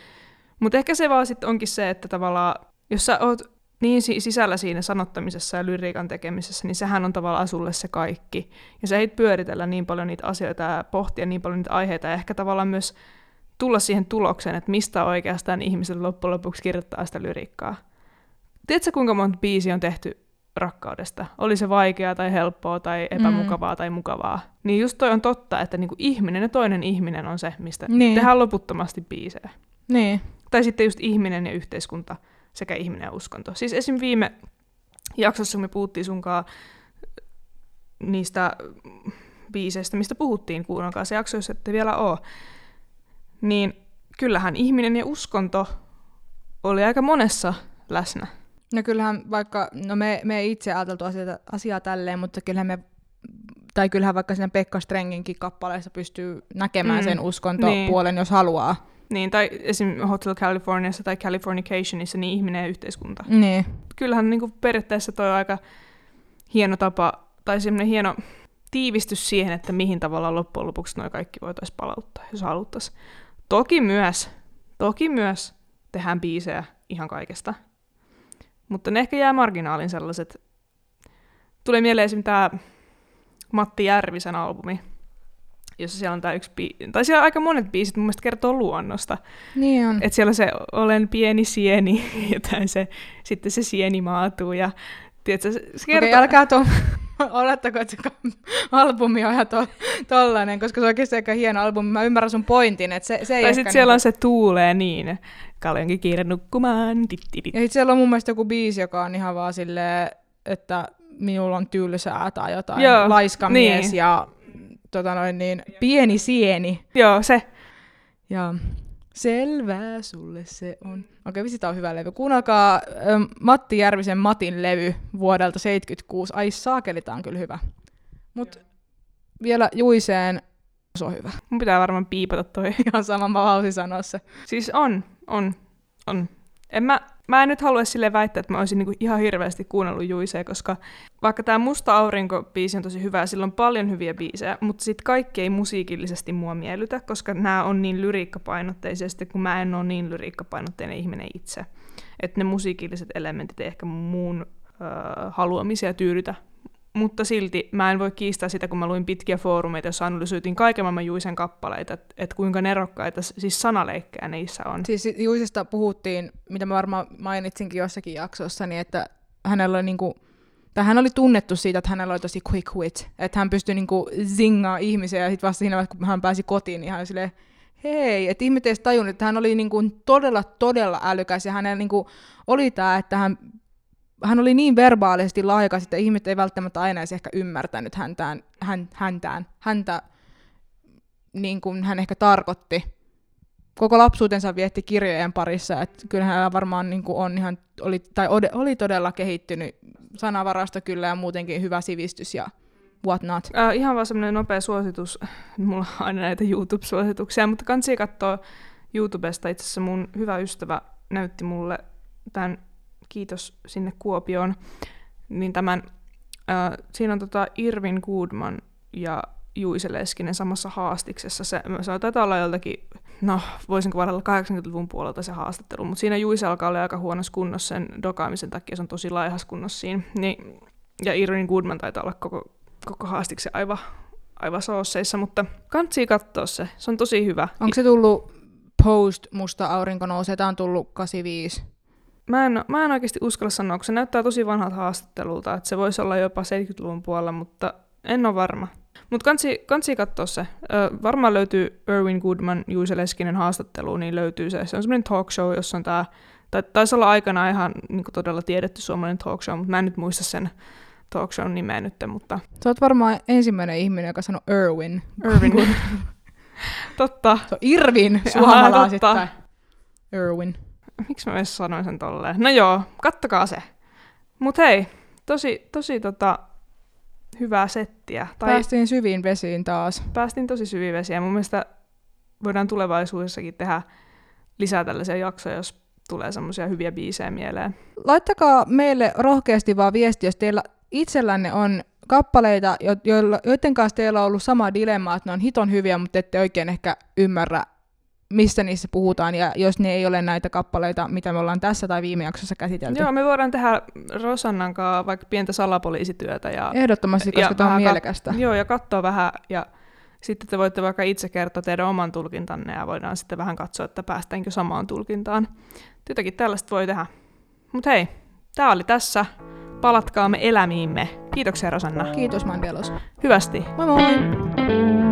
Mutta ehkä se vaan sitten onkin se, että tavallaan, jos sä oot niin sisällä siinä sanottamisessa ja lyriikan tekemisessä, niin sehän on tavallaan sulle se kaikki. Ja sä ei pyöritellä niin paljon niitä asioita ja pohtia niin paljon niitä aiheita ja ehkä tavallaan myös tulla siihen tulokseen, että mistä oikeastaan ihmiset loppujen lopuksi kirjoittaa sitä lyriikkaa. Tiedätkö, kuinka monta biisi on tehty rakkaudesta? Oli se vaikeaa tai helppoa tai epämukavaa mm. tai mukavaa. Niin just toi on totta, että niinku ihminen ja toinen ihminen on se, mistä niin. tehdään loputtomasti biisejä. Niin. Tai sitten just ihminen ja yhteiskunta sekä ihminen ja uskonto. Siis esim. viime jaksossa me puhuttiin sunkaan niistä biiseistä, mistä puhuttiin, kuunnelkaa se jakso, jos ette vielä ole niin kyllähän ihminen ja uskonto oli aika monessa läsnä. No kyllähän vaikka, no me, me ei itse ajateltu asiaa, asiaa tälleen, mutta kyllähän me, tai kyllähän vaikka siinä Pekka Strenginkin kappaleessa pystyy näkemään mm, sen uskontopuolen, niin. jos haluaa. Niin, tai esim. Hotel Californiassa tai Californicationissa, niin ihminen ja yhteiskunta. Niin. Kyllähän niin kuin periaatteessa toi on aika hieno tapa, tai semmoinen hieno tiivistys siihen, että mihin tavalla loppujen lopuksi noin kaikki voitaisiin palauttaa, jos haluttaisiin. Toki myös, toki myös tehdään biisejä ihan kaikesta. Mutta ne ehkä jää marginaalin sellaiset. Tulee mieleen esimerkiksi tämä Matti Järvisen albumi, jossa siellä on tämä yksi biisi, tai siellä aika monet biisit mun mielestä kertoo luonnosta. Niin on. Että siellä se olen pieni sieni, [LAUGHS] ja se, sitten se sieni maatuu, ja tiedätkö, se kertoo... Okei, älkää tuon [LAUGHS] olettako, että se albumi on ihan to, tollainen, koska se on oikeasti aika hieno albumi. Mä ymmärrän sun pointin, että se, se ei Tai sitten siellä niin... on se tuulee niin, kaljonkin kiire nukkumaan. Ja sitten siellä on mun mielestä joku biisi, joka on ihan vaan silleen, että minulla on tylsää tai jotain, Joo, laiskamies niin. ja tota noin, niin, pieni sieni. Joo, se. Ja Selvää sulle se on. Okei, vissi tää on hyvä levy. Kuunnelkaa ähm, Matti Järvisen Matin levy vuodelta 76. Ai saakeli, tää on kyllä hyvä. Mut vielä Juiseen Se on hyvä. Mun pitää varmaan piipata toi. [LAUGHS] Ihan sama, mä sanoa se. Siis on, on, on. En mä, mä en nyt halua sille väittää, että mä olisin niinku ihan hirveästi kuunnellut Juisea, koska vaikka tämä Musta aurinko-biisi on tosi hyvä sillä on paljon hyviä biisejä, mutta sitten kaikki ei musiikillisesti mua miellytä, koska nämä on niin lyriikkapainotteisesti, kun mä en ole niin lyriikkapainotteinen ihminen itse. Että ne musiikilliset elementit ei ehkä mun öö, haluamisia tyydytä mutta silti mä en voi kiistää sitä, kun mä luin pitkiä foorumeita, joissa analysoitiin kaiken maailman Juisen kappaleita, että et kuinka nerokkaita siis sanaleikkejä niissä on. Siis Juisesta puhuttiin, mitä mä varmaan mainitsinkin jossakin jaksossa, niin että hänellä oli niinku, tai hän oli tunnettu siitä, että hänellä oli tosi quick wit, että hän pystyi niinku zingaa ihmisiä, ja sitten vasta siinä kun hän pääsi kotiin, niin hän oli silleen, hei, että ihmiset tajunnut, että hän oli niinku todella, todella älykäs, ja hänellä niinku oli tämä, että hän hän oli niin verbaalisesti laajakas, että ihmiset ei välttämättä aina edes ehkä ymmärtänyt häntään, hän, häntään, häntä niin kuin hän ehkä tarkoitti. Koko lapsuutensa vietti kirjojen parissa, että kyllä hän varmaan niin kuin on ihan, oli, tai oli todella kehittynyt sanavarasto kyllä ja muutenkin hyvä sivistys ja what not. Äh, ihan vaan semmoinen nopea suositus, mulla on aina näitä YouTube-suosituksia, mutta kansi katsoa YouTubesta. Itse asiassa mun hyvä ystävä näytti mulle tämän kiitos sinne Kuopioon, niin tämän, äh, siinä on tota Irvin Goodman ja Juise Leskinen samassa haastiksessa. Se, se taitaa olla joltakin, no voisinko varalla 80-luvun puolelta se haastattelu, mutta siinä Juise alkaa olla aika huonossa kunnossa sen dokaamisen takia, se on tosi laihas kunnossa siinä. Niin, ja Irvin Goodman taitaa olla koko, koko haastiksen aivan, aivan soosseissa, mutta kantsii katsoa se, se on tosi hyvä. Onko se tullut post Musta aurinko nousee, tämä on tullut 85? Mä en, mä en oikeasti uskalla sanoa, kun se näyttää tosi vanhalta haastattelulta, että se voisi olla jopa 70-luvun puolella, mutta en ole varma. Mutta kansi, kansi katsoa se. Ö, varmaan löytyy Erwin Goodman, Juise Leskinen haastattelu, niin löytyy se. Se on semmoinen talk show, jossa on tämä, tai taisi olla aikana ihan niin todella tiedetty suomalainen talk show, mutta mä en nyt muista sen talk show nimeä nyt, mutta... Sä oot varmaan ensimmäinen ihminen, joka sanoo Erwin. Erwin. [LAUGHS] totta. Se on Irvin suomalaisittain. Erwin. Miksi mä edes sanoin sen tolleen? No joo, kattokaa se. Mut hei, tosi, tosi tota, hyvää settiä. Tai päästiin syviin vesiin taas. Päästiin tosi syviin vesiin. Mun mielestä voidaan tulevaisuudessakin tehdä lisää tällaisia jaksoja, jos tulee semmoisia hyviä biisejä mieleen. Laittakaa meille rohkeasti vaan viesti, jos teillä itsellänne on kappaleita, joiden kanssa teillä on ollut sama dilemma, että ne on hiton hyviä, mutta ette oikein ehkä ymmärrä, mistä niissä puhutaan, ja jos ne ei ole näitä kappaleita, mitä me ollaan tässä tai viime jaksossa käsitelty. Joo, me voidaan tehdä Rosannan kanssa vaikka pientä salapoliisityötä. Ja, Ehdottomasti, koska tämä on mielekästä. Kat- joo, ja katsoa vähän, ja sitten te voitte vaikka itse kertoa teidän oman tulkintanne, ja voidaan sitten vähän katsoa, että päästäänkö samaan tulkintaan. Jotakin tällaista voi tehdä. Mutta hei, tämä oli tässä. Palatkaamme elämiimme. Kiitoksia Rosanna. Kiitos Mandelos. Hyvästi. Moi moi!